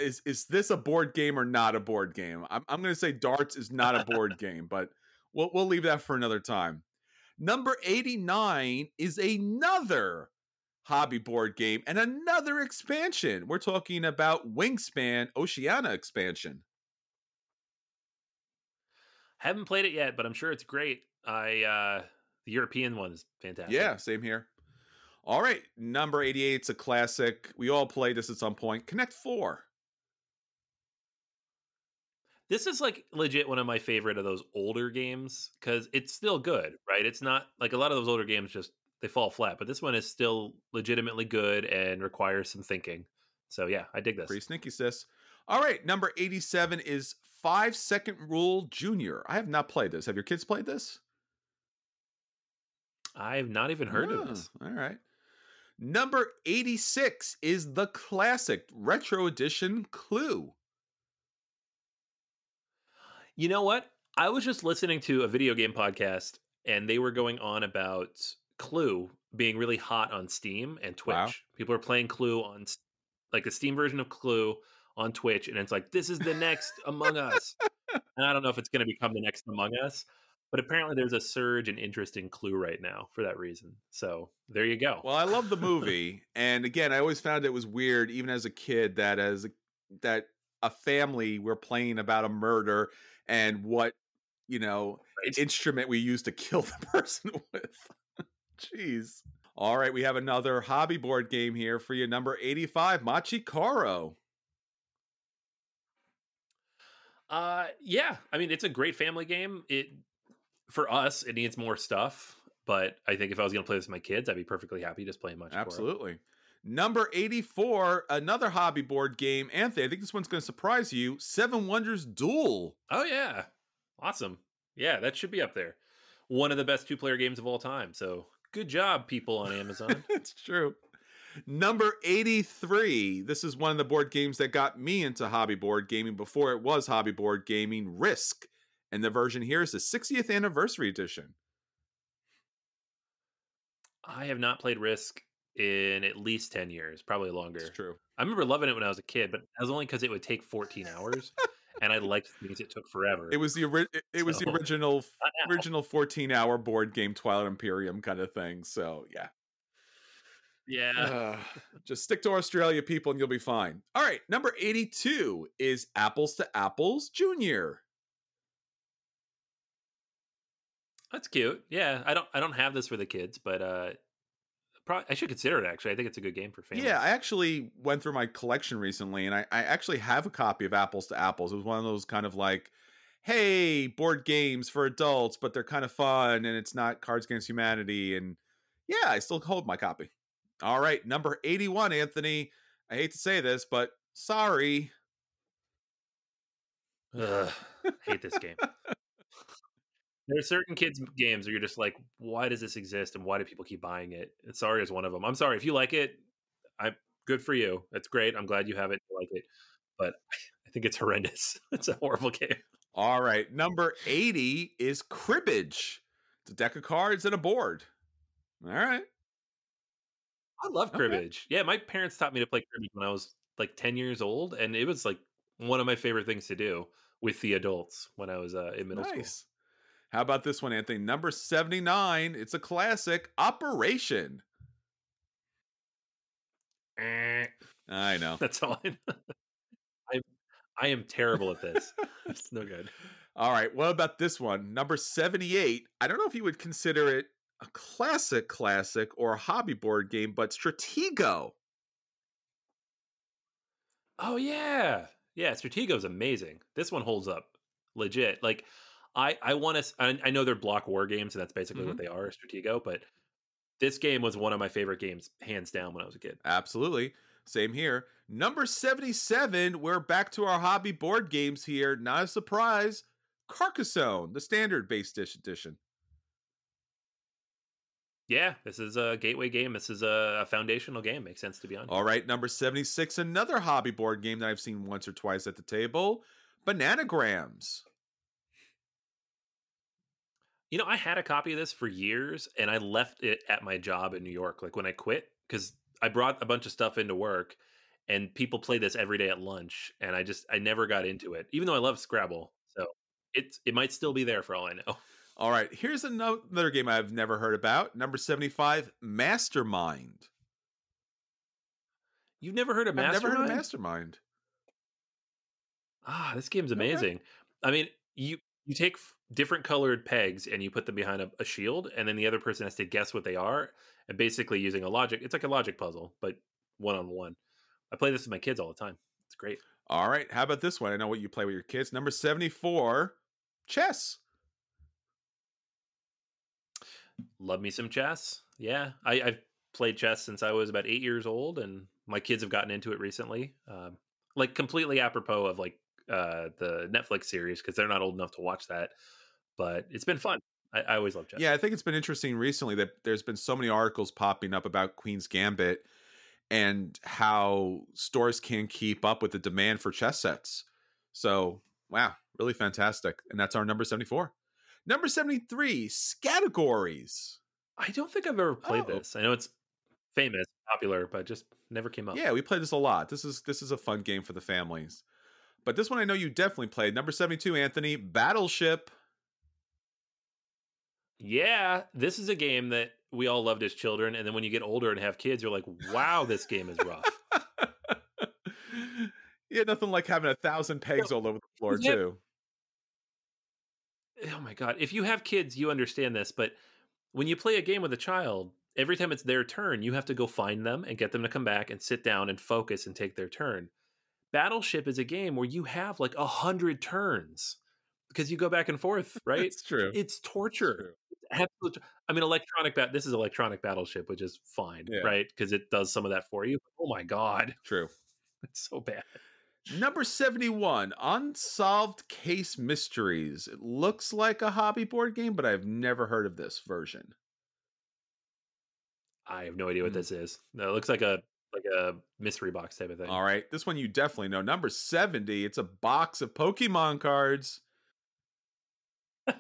is is this a board game or not a board game? I'm I'm going to say darts is not a board game, but we'll we'll leave that for another time. Number 89 is another hobby board game and another expansion. We're talking about Wingspan Oceania expansion. Haven't played it yet, but I'm sure it's great. I uh the European one is fantastic. Yeah, same here. All right, number 88, it's a classic. We all played this at some point. Connect 4. This is like legit one of my favorite of those older games because it's still good, right? It's not like a lot of those older games just they fall flat, but this one is still legitimately good and requires some thinking. So yeah, I dig this. Pretty sneaky, sis. All right, number 87 is Five Second Rule Junior. I have not played this. Have your kids played this? I've not even heard oh, of this. All right. Number 86 is the classic retro edition Clue. You know what? I was just listening to a video game podcast and they were going on about Clue being really hot on Steam and Twitch. Wow. People are playing Clue on like the Steam version of Clue on Twitch and it's like this is the next Among Us. <laughs> And I don't know if it's going to become the next Among Us, but apparently there's a surge in interest in Clue right now for that reason. So there you go. Well, I love the <laughs> movie, and again, I always found it was weird, even as a kid, that as a, that a family we're playing about a murder and what you know right. instrument we use to <laughs> kill the person with. Jeez. All right, we have another hobby board game here for you. Number eighty-five, Machi Koro. Uh, yeah. I mean, it's a great family game. It for us, it needs more stuff. But I think if I was going to play this with my kids, I'd be perfectly happy just playing much. Absolutely. Number 84, another hobby board game. Anthony, I think this one's going to surprise you. Seven Wonders Duel. Oh, yeah. Awesome. Yeah, that should be up there. One of the best two player games of all time. So good job, people on Amazon. <laughs> it's true. Number 83. This is one of the board games that got me into hobby board gaming before it was hobby board gaming Risk. And the version here is the 60th anniversary edition. I have not played Risk in at least 10 years, probably longer. It's true. I remember loving it when I was a kid, but that was only because it would take 14 <laughs> hours. and I liked things it took forever. It was the ori- it, it was the <laughs> original original 14 hour board game Twilight Imperium kind of thing. So, yeah. Yeah. Uh, just stick to Australia, people, and you'll be fine. All right, number 82 is Apples to Apples Junior. That's cute. Yeah, I don't I don't have this for the kids, but uh pro- I should consider it actually. I think it's a good game for families. Yeah, I actually went through my collection recently, and I, I actually have a copy of Apples to Apples. It was one of those kind of like, hey, board games for adults, but they're kind of fun, and it's not Cards Against Humanity. And yeah, I still hold my copy. All right, number 81, Anthony. I hate to say this, but sorry. Ugh, hate this game. <laughs> There are certain kids games where you're just like, why does this exist and why do people keep buying it? And sorry is one of them. I'm sorry if you like it. I'm good for you. That's great. I'm glad you have it. You like it, but <laughs> I think it's horrendous. <laughs> It's a horrible game. All right, number 80 is Cribbage. It's a deck of cards and a board. All right. I love Okay. cribbage. Yeah, my parents taught me to play cribbage when I was like 10 years old, and it was like one of my favorite things to do with the adults when I was uh, in middle school. Nice. How about this one, Anthony? Number 79. It's a classic Operation. Eh, I know. <laughs> That's all I know. I, I am terrible at this. <laughs> it's no good. All right. What about this one? Number 78. I don't know if you would consider it a classic classic or a hobby board game, but Stratego. Oh, yeah. Yeah, Stratego's amazing. This one holds up legit. Like, I, I want to, I, I know they're block war games, and that's basically what mm-hmm. they are, Stratego, but this game was one of my favorite games, hands down, when I was a kid. Absolutely. Same here. Number 77. We're back to our hobby board games here. Not a surprise. Carcassonne, the standard base dish edition. Yeah, this is a gateway game. This is a, a foundational game. Makes sense to be on. All right, number 76, another hobby board game that I've seen once or twice at the table Bananagrams. You know, I had a copy of this for years and I left it at my job in New York. Like when I quit, because I brought a bunch of stuff into work and people play this every day at lunch. And I just, I never got into it, even though I love Scrabble. So it's, it might still be there for all I know. All right, here's another game I've never heard about. Number 75, Mastermind. You've never heard of I've Mastermind? never heard of Mastermind. Ah, this game's Okay. amazing. I mean, you you take f- different colored pegs and you put them behind a, a shield, and then the other person has to guess what they are, and basically using a logic. It's like a logic puzzle, but one on one. I play this with my kids all the time. It's great. All right, how about this one? I know what you play with your kids. Number 74, Chess. Love me some chess. Yeah, I, I've played chess since I was about eight years old, and my kids have gotten into it recently. Um, like completely apropos of like uh, the Netflix series because they're not old enough to watch that, but it's been fun. I, I always love chess. Yeah, I think it's been interesting recently that there's been so many articles popping up about Queen's Gambit and how stores can keep up with the demand for chess sets. So, wow, really fantastic. And that's our number 74. Number 73, Scattergories. I don't think I've ever played Oh. this. I know it's famous, popular, but just never came up. Yeah, we played this a lot. This is this is a fun game for the families. But this one I know you definitely played. Number 72, Anthony, Battleship. Yeah, this is a game that we all loved as children, and then when you get older and have kids, you're like, "Wow, this game is rough." <laughs> yeah, nothing like having a thousand pegs all over the floor, Yeah. too. oh my god! If you have kids, you understand this, but when you play a game with a child, every time it's their turn, you have to go find them and get them to come back and sit down and focus and take their turn. Battleship is a game where you have like a hundred turns. because you go back and forth, <laughs> right? It's true. It's torture. It's absolute. I mean, electronic bat. This is electronic battleship, which is fine, Yeah. right? Because it does some of that for you. Oh my god, True. <laughs> it's so bad. Number 71, Unsolved Case Mysteries. It looks like a hobby board game, but I've never heard of this version. I have no idea what Hmm. this is. No, it looks like a like a mystery box type of thing. All right. This one you definitely know. Number 70, it's a box of Pokemon cards. <laughs>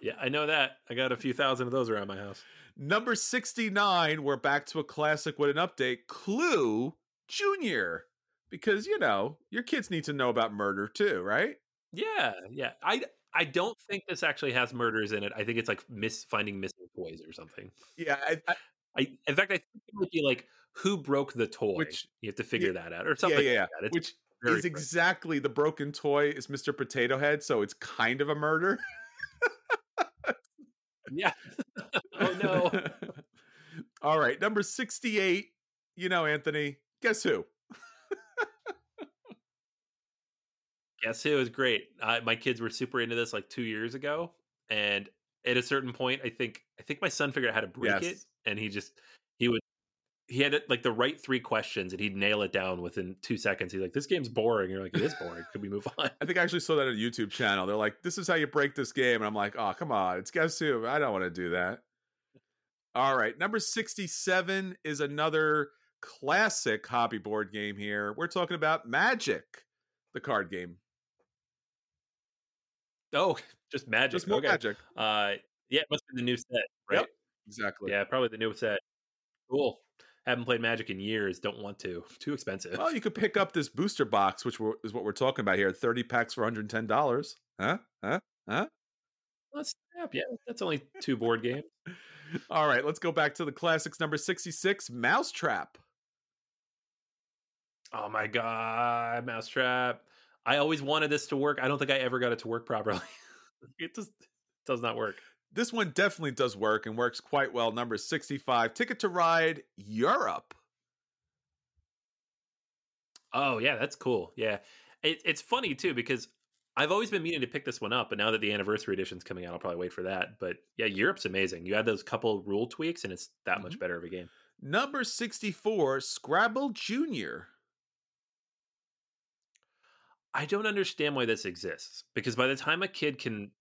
yeah, I know that. I got a few thousand of those around my house. Number 69, we're back to a classic with an update Clue Junior. Because, you know, your kids need to know about murder too, right? Yeah, yeah. I I don't think this actually has murders in it. I think it's like miss finding missing toys or something. Yeah. I, I, I in fact I think it would be like who broke the toy. Which- you have to figure yeah, that out or something. yeah, yeah. Like that. It's which is exactly the broken toy is Mr. Potato Head, so it's kind of a murder. yeah. <laughs> oh no. <laughs> All right, number 68. You know, Anthony, guess who? Guess who is great. Uh, my kids were super into this like two years ago, and at a certain point, I think I think my son figured out how to break Yes. it, and he just he had like the right three questions, and he'd nail it down within two seconds. He's like, "This game's boring." You're like, "It is boring. Could we move <laughs> on?" I think I actually saw that on a YouTube channel. They're like, this is how you break this game. And I'm like, oh, come on. It's guess who? I don't want to do that. All right. Number 67 is another classic hobby board game here. We're talking about Magic, the card game. Oh, <laughs> just magic. Just more okay. Magic. Uh, yeah, it must be the new set, right? Yep. Exactly. Yeah, probably the new set. Cool. Haven't played Magic in years. Don't want to. <laughs> Too expensive. Well, you could pick up this booster box, which we're, is what we're talking about here. 30 packs for $110. Huh? Huh? Huh? Let's snap. Yeah, <laughs> that's only two board games. All right. Let's go back to the classics. Number 66, Mousetrap. Oh my god, Mousetrap. I always wanted this to work. I don't think I ever got it to work properly. <laughs> it just does not work. This one definitely does work and works quite well. Number 65, Ticket to Ride Europe. Oh yeah, that's cool. Yeah, it, it's funny too because I've always been meaning to pick this one up, but now that the anniversary edition's coming out, I'll probably wait for that. But yeah, Europe's amazing. You add those couple rule tweaks, and it's that much Mhm. better of a game. Number 64, Scrabble Junior. I don't understand why this exists because by the time a kid can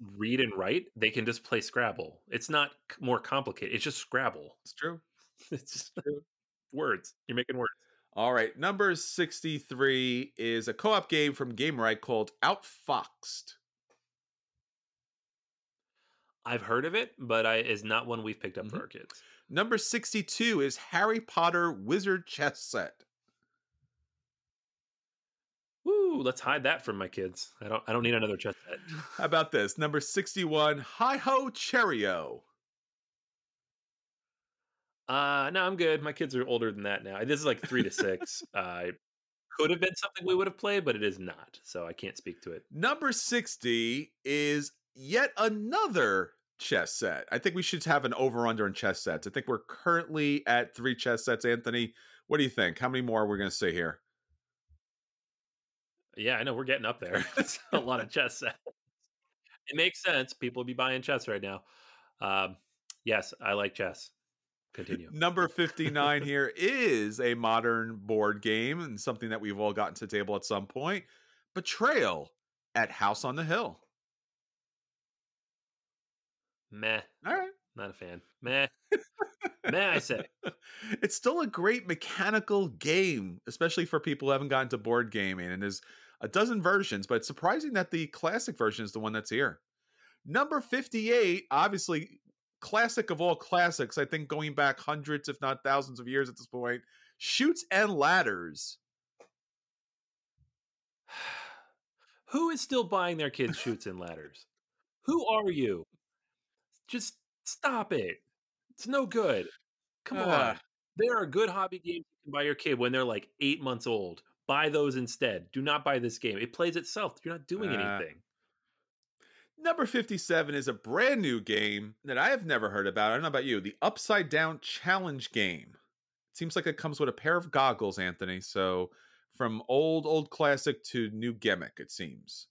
read and write, they can just play Scrabble. It's not more complicated. It's just Scrabble. It's true. <laughs> It's just <laughs> words. You're making words. All right. Number 63 is a co op game from Gamewright called Outfoxed. I've heard of it, but I is not one we've picked up for Mhm. our kids. Number 62 is Harry Potter Wizard Chess Set. Woo! Let's hide that from my kids. I don't. I don't need another chess set. <laughs> How about this? Number 61, Hi Ho Cherry-O. Uh, no, I'm good. My kids are older than that now. This is like three to six. <laughs> uh, could have been something we would have played, but it is not. So I can't speak to it. Number 60 is yet another chess set. I think we should have an over under in chess sets. I think we're currently at three chess sets. Anthony, what do you think? How many more are we going to see here? Yeah, I know we're getting up there. <laughs> It's a lot of chess sets. It makes sense. People will be buying chess right now. Um, yes, I like chess. Continue. <laughs> Number 59 here is a modern board game and something that we've all gotten to table at some point Betrayal at House on the Hill. Meh. All right. Not a fan. Meh. <laughs> Meh. I say. It's still a great mechanical game, especially for people who haven't gotten to board gaming. And there's a dozen versions, but it's surprising that the classic version is the one that's here. Number 58, obviously, classic of all classics, I think going back hundreds, if not thousands of years at this point, Chutes and Ladders. <sighs> Who is still buying their kids chutes and ladders? Who are you? Just stop it. It's no good. Come on. Ah. There are good hobby games you can buy your kid when they're like eight months old. Buy those instead. Do not buy this game. It plays itself. You're not doing Ah. anything. Number 57 is a brand new game that I have never heard about. I don't know about you. The Upside Down Challenge game. It seems like it comes with a pair of goggles, Anthony. So from old, old classic to new gimmick, it seems.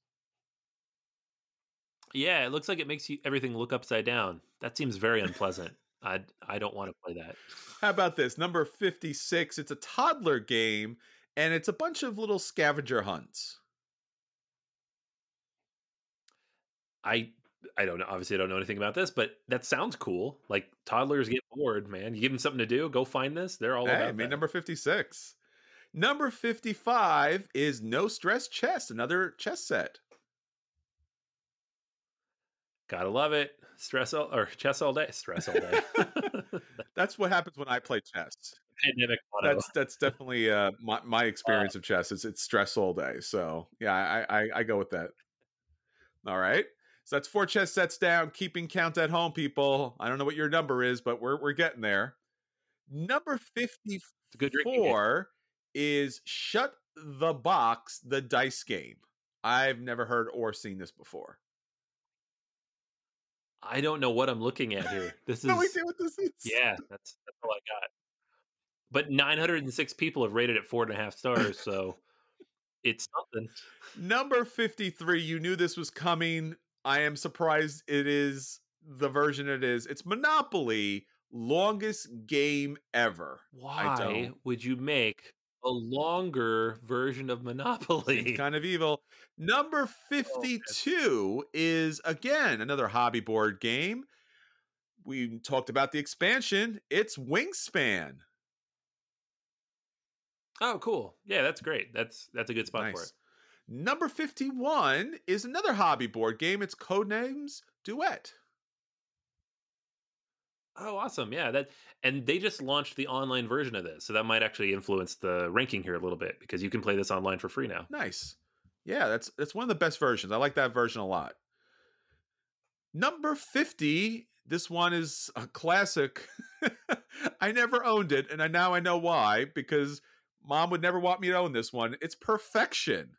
Yeah, it looks like it makes you everything look upside down. That seems very unpleasant. I I don't want to play that. <laughs> How about this? Number 56. It's a toddler game and it's a bunch of little scavenger hunts. I I don't know. Obviously, I don't know anything about this, but that sounds cool. Like toddlers get <laughs> bored, man. You give them something to do, go find this. They're all Hey, about made that. number 56. Number 55 is No Stress Chess, another chess set. Gotta love it. Stress all or chess all day. Stress all day. <laughs> <laughs> That's what happens when I play chess. Pandemic motto. That's that's definitely uh, my my <laughs> experience of chess. Is it's stress all day. So yeah, I, I I go with that. All right. So that's four chess sets down. Keeping count at home, people. I don't know what your number is, but we're we're getting there. Number fifty It's a good four is Shut the Box, the dice game. I've never heard or seen this before. I don't know what I'm looking at here. <laughs> This is No idea what this is. yeah. That's that's all I got. But 906 people have rated it four and a half stars, so it's something. Number 53, you knew this was coming. I am surprised it is the version it is. It's Monopoly, longest game ever. Why would you make a longer version of Monopoly? It's kind of evil. Number 52 is again another hobby board game. We talked about the expansion. It's Wingspan. Oh, cool. Yeah, that's great. That's that's a good spot for it. Number 51 is another hobby board game. It's Codenames Duet. Oh, awesome. Yeah, that and they just launched the online version of this. So that might actually influence the ranking here a little bit because you can play this online for free now. Nice. Yeah, that's that's one of the best versions. I like that version a lot. Number 50, this one is a classic. <laughs> I never owned it and I now I know why because mom would never want me to own this one. It's Perfection.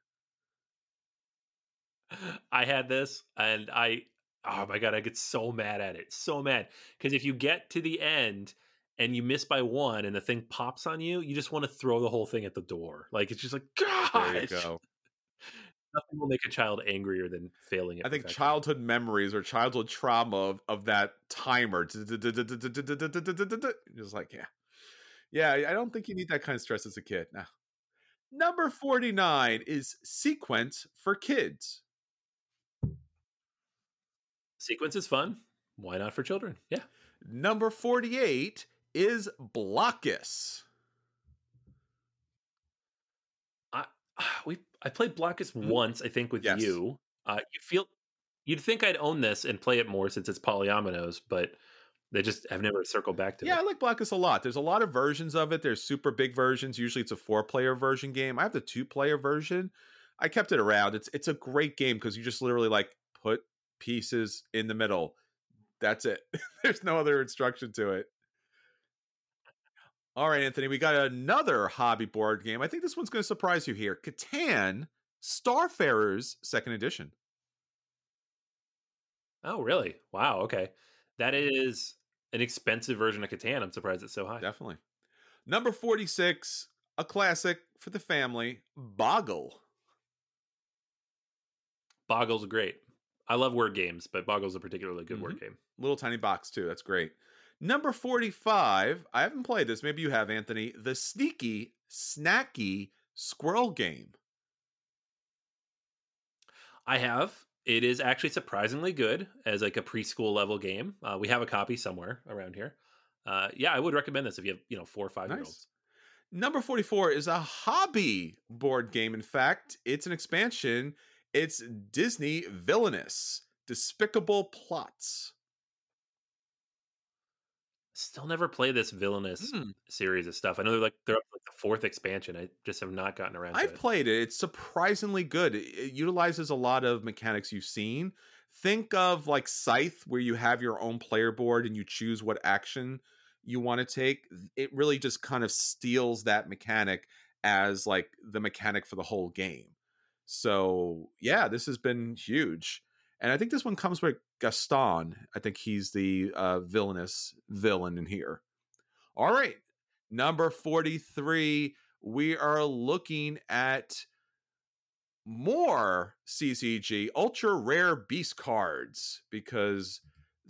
I had this and I oh my god, I get so mad at it. So mad. Because if you get to the end and you miss by one and the thing pops on you, you just want to throw the whole thing at the door. Like it's just like God go. Nothing will make a child angrier than failing at I think childhood memories or childhood trauma of, of that timer. Just like, yeah. Yeah, I don't think you need that kind of stress as a kid. Nah. Number 49 is Sequence for Kids. sequence is fun. Why not for children? Yeah. Number 48 is Blokus. I we I played Blokus Mhm. once, I think, with Yes. you. Uh, you feel you'd think I'd own this and play it more since it's polyominoes, but they just have never circled back to Yeah, I like Blokus a lot. There's a lot of versions of it. There's super big versions. Usually it's a four player version game. I have the two player version. I kept it around. It's it's a great game because you just literally like put pieces in the middle. That's it. <laughs> There's no other instruction to it. All right, Anthony, we got another hobby board game. I think this one's going to surprise you here. Catan Starfarers Second Edition. Oh, really? Wow. Okay, that is an expensive version of Catan. I'm surprised it's so high. Definitely. Number 46, a classic for the family, Boggle. Boggle's great. I love word games, but Boggle's a particularly good word mm-hmm. game. Little tiny box too. That's great. Number 45, I haven't played this. Maybe you have, Anthony. The Sneaky Snacky Squirrel Game. I have. It is actually surprisingly good as like a preschool level game. Uh, we have a copy somewhere around here. Uh, yeah, I would recommend this if you have you know four or five year olds. Number 44 is a hobby board game. In fact, it's an expansion. It's Disney Villainous Despicable Plots. Still never played this villainous Hmm. series of stuff. I know they're like they're up like the fourth expansion. I just have not gotten around. I've to it. played it. It's surprisingly good. It utilizes a lot of mechanics you've seen. Think of like Scythe, where you have your own player board and you choose what action you want to take. It really just kind of steals that mechanic as like the mechanic for the whole game. So yeah, this has been huge. And I think this one comes with Gaston. I think he's the uh, villainous villain in here. All right. Number 43, we are looking at more CCG ultra rare beast cards because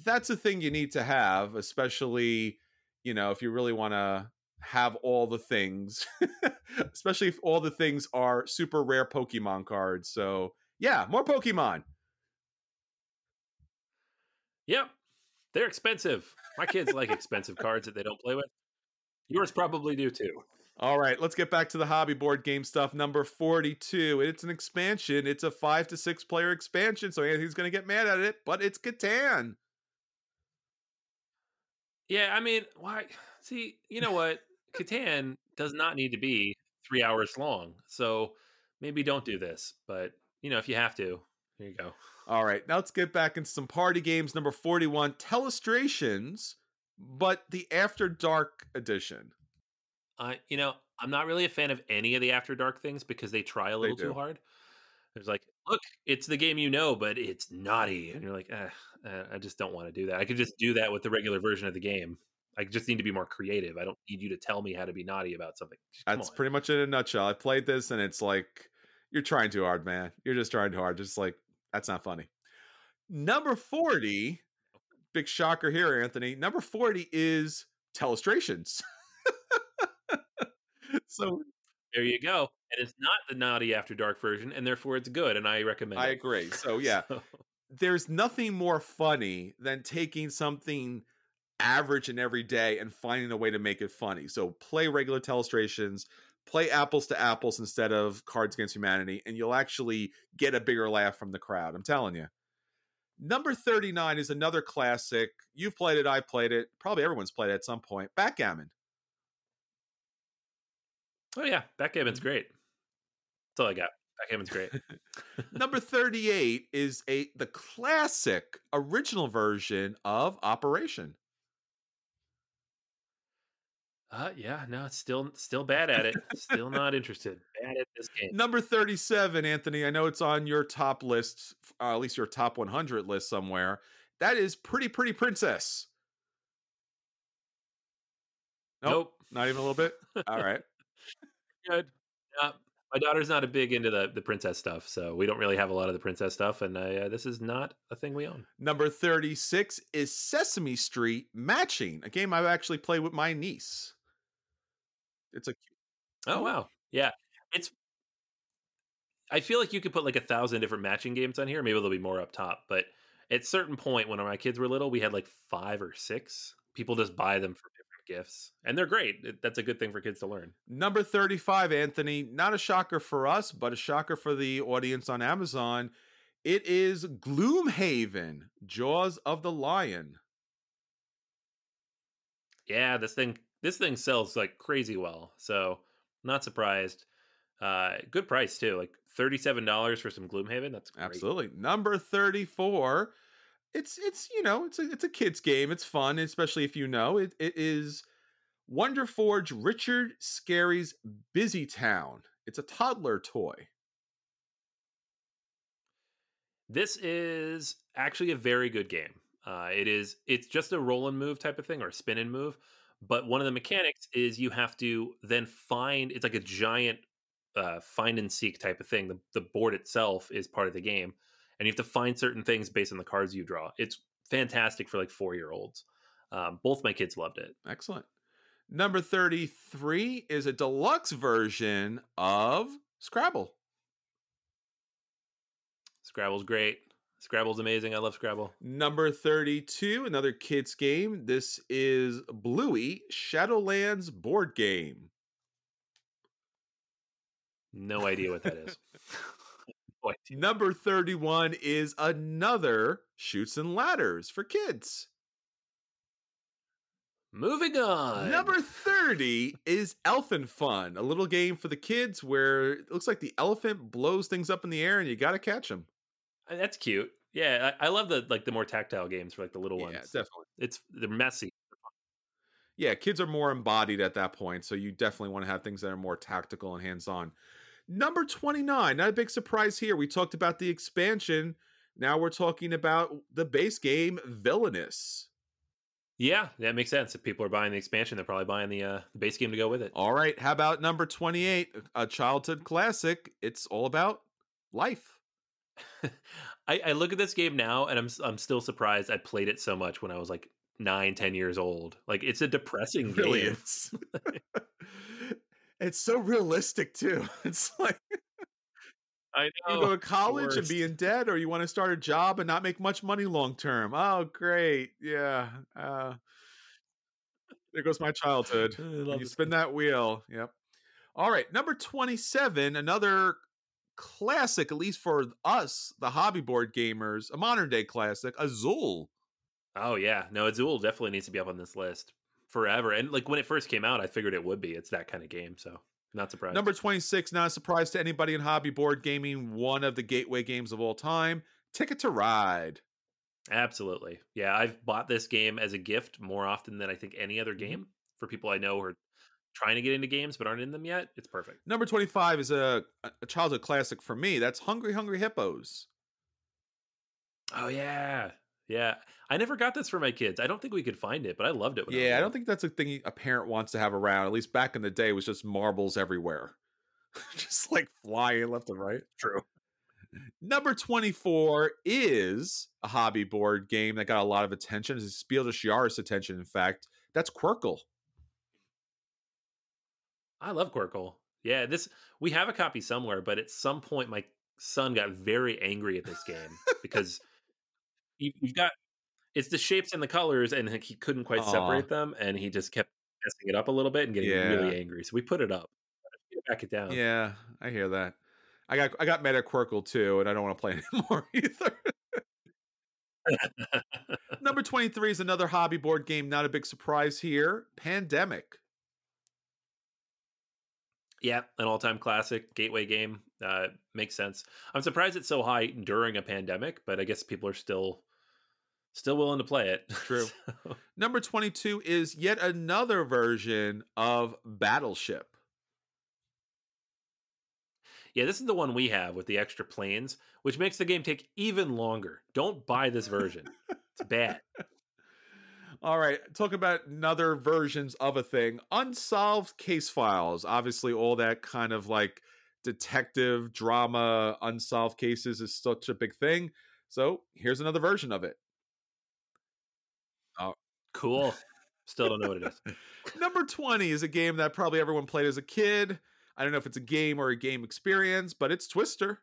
that's a thing you need to have, especially, you know, if you really want to have all the things, <laughs> especially if all the things are super rare Pokemon cards. So, yeah, more Pokemon. Yep. They're expensive. My kids like expensive cards that they don't play with. Yours probably do too. All right, let's get back to the hobby board game stuff. Number 42. It's an expansion. It's a five to six player expansion, so Anthony's going to get mad at it, but it's Catan. Yeah, I mean, why? See, you know what? Catan does not need to be three hours long. So maybe don't do this. But, you know, if you have to, here you go. All right, now let's get back into some party games. Number 41, Telestrations, but the After Dark edition. Uh, you know, I'm not really a fan of any of the After Dark things because they try a little too hard. It's like, look, it's the game you know, but it's naughty, and you're like, eh, eh, I just don't want to do that. I could just do that with the regular version of the game. I just need to be more creative. I don't need you to tell me how to be naughty about something. Just come That's on. pretty much in a nutshell. I played this and it's like, you're trying too hard, man. You're just trying too hard. Just like, that's not funny. Number 40, big shocker here, Anthony. Number 40 is Telestrations. <laughs> so There you go. And it's not the naughty After Dark version, and therefore it's good, and I recommend I it. agree. So <laughs> yeah, So- there's nothing more funny than taking something average and everyday and finding a way to make it funny. So play regular telestrations, play apples to apples instead of Cards Against Humanity, and you'll actually get a bigger laugh from the crowd. I'm telling you. Number 39 is another classic. You've played it, I've played it. Probably everyone's played it at some point. Backgammon. oh, yeah. Backgammon's mm-hmm. great. That's all I got. Backgammon's great. <laughs> Number 38 is a the classic original version of Operation. Uh, yeah, no, still still bad at it. Still not interested. Bad at this game. Number 37, Anthony. I know it's on your top list, uh, at least your top 100 list somewhere. That is Pretty Pretty Princess. Nope. Not even a little bit? All right. <laughs> Good. Uh, my daughter's not a big into the the princess stuff, so we don't really have a lot of the princess stuff, and uh, this is not a thing we own. Number 36 is Sesame Street Matching, a game I've actually played with my niece. It's a cute. Oh wow, yeah, it's. I feel like you could put like a thousand different matching games on here. Maybe there'll be more up top, but at certain point when my kids were little, we had like five or six. People just buy them for different gifts, and they're great. That's a good thing for kids to learn. Number 35, Anthony. Not a shocker for us, but a shocker for the audience on Amazon. It is Gloomhaven, Jaws of the Lion. Yeah, this thing this thing sells like crazy well. So not surprised. Uh good price too. Like $37 for some Gloomhaven. That's great. Absolutely. Number 34. It's it's you know, it's a it's a kids game. It's fun, especially if you know. It it is Wonder Forge Richard Scarry's Busy Town. It's a toddler toy. This is actually a very good game. Uh it is it's just a roll and move type of thing or a spin and move, but one of the mechanics is you have to then find it's like a giant uh find and seek type of thing. The the board itself is part of the game and you have to find certain things based on the cards you draw. It's fantastic for like 4-year-olds. Um, both my kids loved it. Excellent. Number 33 is a deluxe version of Scrabble. Scrabble's great. Scrabble's amazing. I love Scrabble. Number 32, another kids game. This is Bluey Shadowlands board game. No idea what that is. <laughs> No. Number 31 is another Chutes and Ladders for kids. Moving on. Number 30 is Elefun, a little game for the kids where it looks like the elephant blows things up in the air and you got to catch them. Uh, That's cute. Yeah, I, I love the like the more tactile games for like the little Yeah, ones. definitely. It's they're messy. Yeah, kids are more embodied at that point, so you definitely want to have things that are more tactical and hands-on. Number 29, not a big surprise here. We talked about the expansion. Now we're talking about the base game Villainous. Yeah, that makes sense. If people are buying the expansion, they're probably buying the uh, the base game to go with it. All right, how about number 28, a childhood classic? It's all about life. I, I look at this game now and I'm I'm still surprised I played it so much when I was like nine, ten years old. Like it's a depressing It <laughs> really game. is. <laughs> <laughs> it's so realistic too. It's like I know, you go to college and be in debt, or you want to start a job and not make much money long term. Oh, great. Yeah. Uh, there goes my childhood. I When love you spin that wheel. Yep. All right. Number 27, another classic, at least for us, the hobby board gamers, a modern day classic, Azul. Oh yeah, no, Azul definitely needs to be up on this list forever. And like when it first came out, I figured it would be. It's that kind of game, so not surprised. Number 26, not a surprise to anybody in hobby board gaming, one of the gateway games of all time, Ticket to Ride. Absolutely, yeah. I've bought this game as a gift more often than I think any other mm-hmm. game for people I know who are trying to get into games but aren't in them yet. It's perfect. Number 25 is a, a childhood classic for me. That's Hungry Hungry Hippos. Oh yeah, yeah. I never got this for my kids. I don't think we could find it, but I loved it. When Yeah, I was don't think that's a thing a parent wants to have around. At least back in the day, it was just marbles everywhere. <laughs> just like flying left and right. true. Number 24 is a hobby board game that got a lot of attention. It's Spiel des Jahres attention, in fact. That's Qwirkle. I love Qwirkle. Yeah, this we have a copy somewhere, but at some point my son got very angry at this game because you, you've got it's the shapes and the colors, and he couldn't quite Aw. separate them, and he just kept messing it up a little bit and getting Yeah. really angry. So we put it up, back it down. Yeah, I hear that. I got I got mad at Qwirkle too, and I don't want to play <laughs> anymore either. <laughs> Number 23 is another hobby board game, not a big surprise here. Pandemic. Yeah, an all-time classic gateway game. Uh, makes sense. I'm surprised it's so high during a pandemic, but I guess people are still still willing to play it. <laughs> True. So- Number 22 is yet another version of Battleship. yeah, this is the one we have with the extra planes, which makes the game take even longer. Don't buy this version. it's bad. <laughs> All right, talking about another versions of a thing. Unsolved case files. Obviously, all that kind of like detective drama, unsolved cases is such a big thing. So here's another version of it. Oh, Cool. Still don't know what it is. <laughs> Number 20 is a game that probably everyone played as a kid. I don't know if it's a game or a game experience, but it's Twister.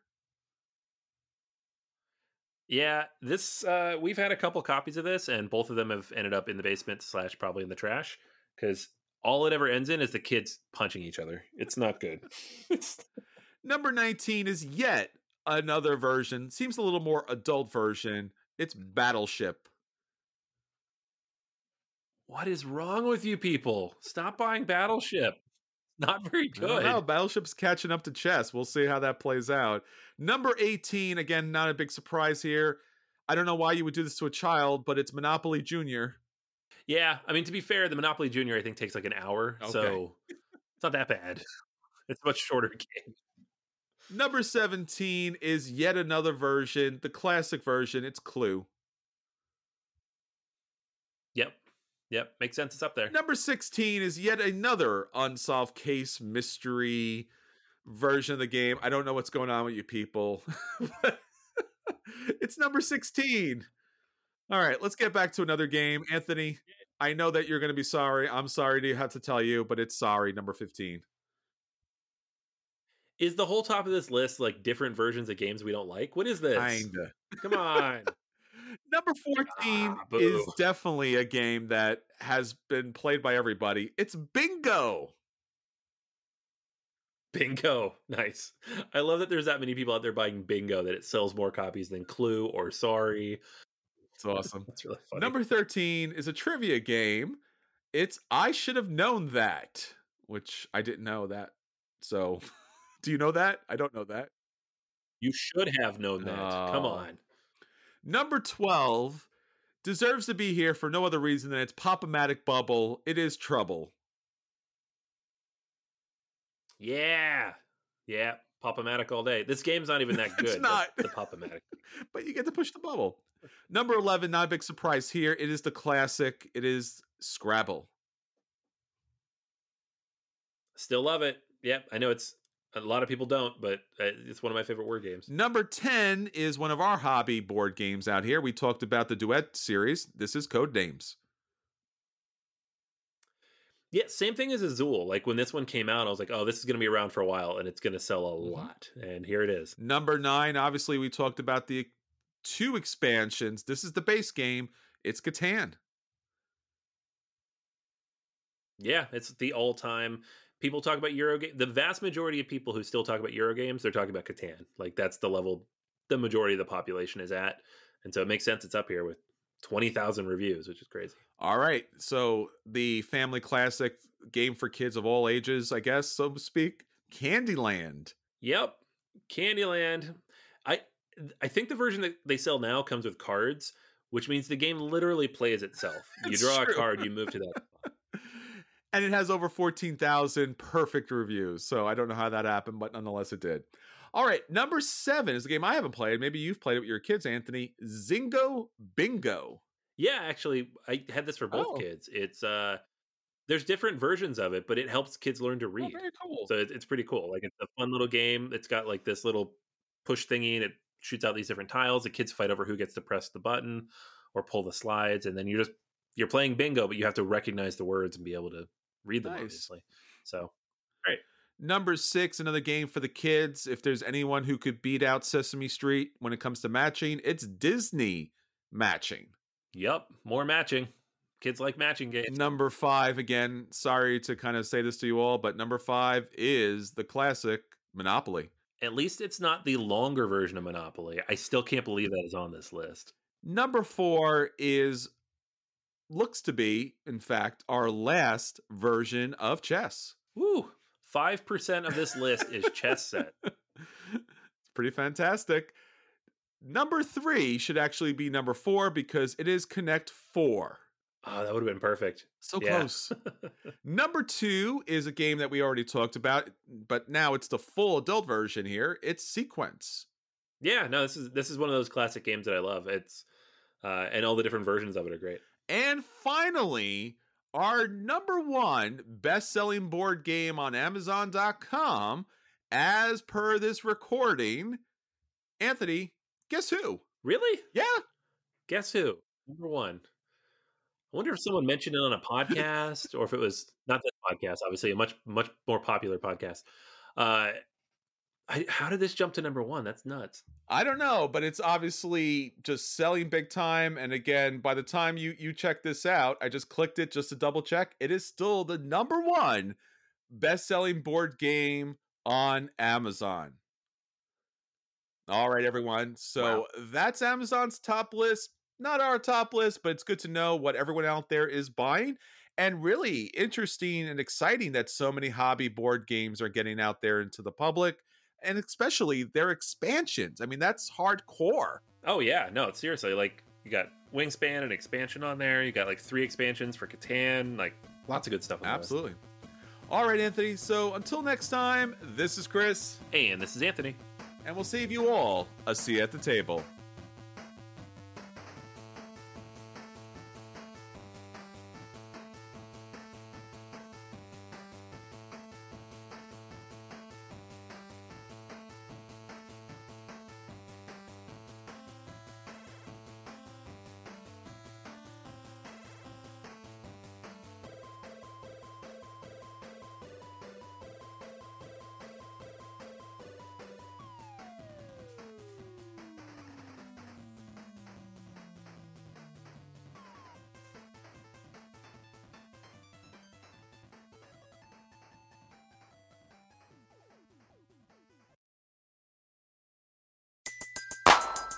Yeah, this uh we've had a couple copies of this, and both of them have ended up in the basement slash probably in the trash because all it ever ends in is the kids punching each other. It's not good. <laughs> Number 19 is yet another version, seems a little more adult version. It's Battleship. what is wrong with you people? Stop buying Battleship. Not very good. Battleship's catching up to chess. We'll see how that plays out. Number 18, again, not a big surprise here. I don't know why you would do this to a child, but it's Monopoly Junior. Yeah, I mean to be fair, the Monopoly Junior I think takes like an hour, so it's not that bad. It's a much shorter <laughs> game. Number 17 is yet another version, the classic version. It's Clue. Yep, yep, makes sense. It's up there. Number 16 is yet another unsolved case mystery version of the game. I don't know what's going on with you people. <laughs> it's number 16. All right, let's get back to another game. Anthony, I know that you're going to be sorry. I'm sorry to have to tell you, but it's sorry, number 15. Is the whole top of this list like different versions of games we don't like? What is this? Kinda. Come on. <laughs> Number 14 Ah, is definitely a game that has been played by everybody. It's Bingo. Bingo. <laughs> Nice. I love that there's that many people out there buying Bingo that it sells more copies than Clue or Sorry. It's awesome. That's really funny. Number 13 is a trivia game. It's I should have known that, which I didn't know that. So, <laughs> do you know that? I don't know that. you should have known that. Come Oh. on. Number 12 deserves to be here for no other reason than it's Pop-O-Matic Bubble. It is trouble. Yeah. Yeah. Pop-O-Matic all day. This game's not even that <laughs> good. It's not. The, the Pop-O-Matic. <laughs> But you get to push the bubble. Number 11, not a big surprise here. It is the classic. It is Scrabble. Still love it. Yep. I know it's A lot of people don't, but uh, it's one of my favorite word games. Number 10 is one of our hobby board games out here. We talked about the Duet series. This is Code Names. Yeah, same thing as Azul. Like when this one came out, I was like, oh, this is going to be around for a while and it's going to sell a Mhm. lot. And here it is. Number 9, obviously, we talked about the two expansions. This is the base game. It's Catan. Yeah, it's the all time. People talk about Euro game. The vast majority of people who still talk about Euro games, they're talking about Catan. Like that's the level the majority of the population is at. And so it makes sense it's up here with 20,000 reviews, which is crazy. All right. So the family classic game for kids of all ages, I guess, so to speak. Candyland. Yep. Candyland. I I think the version that they sell now comes with cards, which means the game literally plays itself. <laughs> You draw true. a card, you move to that. <laughs> and it has over 14,000 perfect reviews. So I don't know how that happened, but nonetheless, it did. All right. Number seven is a game I haven't played. Maybe you've played it with your kids, Anthony. Zingo Bingo. Yeah, actually, I had this for both Oh. kids. It's uh there's different versions of it, but it helps kids learn to read. Oh, very cool. So it, it's pretty cool. Like it's a fun little game. It's got like this little push thingy and it shoots out these different tiles. The kids fight over who gets to press the button or pull the slides, and then you're just you're playing bingo, but you have to recognize the words and be able to read them Nice. obviously. So right. Number six, another game for the kids. If there's anyone who could beat out Sesame Street when it comes to matching, it's Disney matching. Yep, more matching. Kids like matching games. Number five, again, sorry to kind of say this to you all, but number five is the classic Monopoly. At least it's not the longer version of Monopoly. I still can't believe that is on this list. Number four is looks to be, in fact, our last version of chess. Woo! Five percent of this list is chess set. <laughs> it's pretty fantastic. Number three should actually be number four because it is Connect Four. Oh, that would have been perfect. So Yeah. close. <laughs> Number two is a game that we already talked about, but now it's the full adult version here. It's Sequence. Yeah, no, this is this is one of those classic games that I love. It's uh, and all the different versions of it are great. And finally, our number one best selling board game on Amazon.com, as per this recording. Anthony, guess who? Really? Yeah. Guess who? Number one. I wonder if someone mentioned it on a podcast or if it was not this podcast, obviously a much much more popular podcast. Uh, I, how did this jump to number one? That's nuts. I don't know, but it's obviously just selling big time. And again, by the time you you check this out, I just clicked it just to double check. It is still the number one best selling board game on Amazon. All right, everyone. So Wow. that's Amazon's top list. Not our top list, but it's good to know what everyone out there is buying. And really interesting and exciting that so many hobby board games are getting out there into the public and especially their expansions. I mean, that's hardcore. Oh yeah, no, seriously. Like you got Wingspan and expansion on there. You got like three expansions for Catan. Like lots of good stuff. On. Absolutely. All right, Anthony. So until next time, this is Chris, And this is Anthony. And we'll save you all a seat at the table.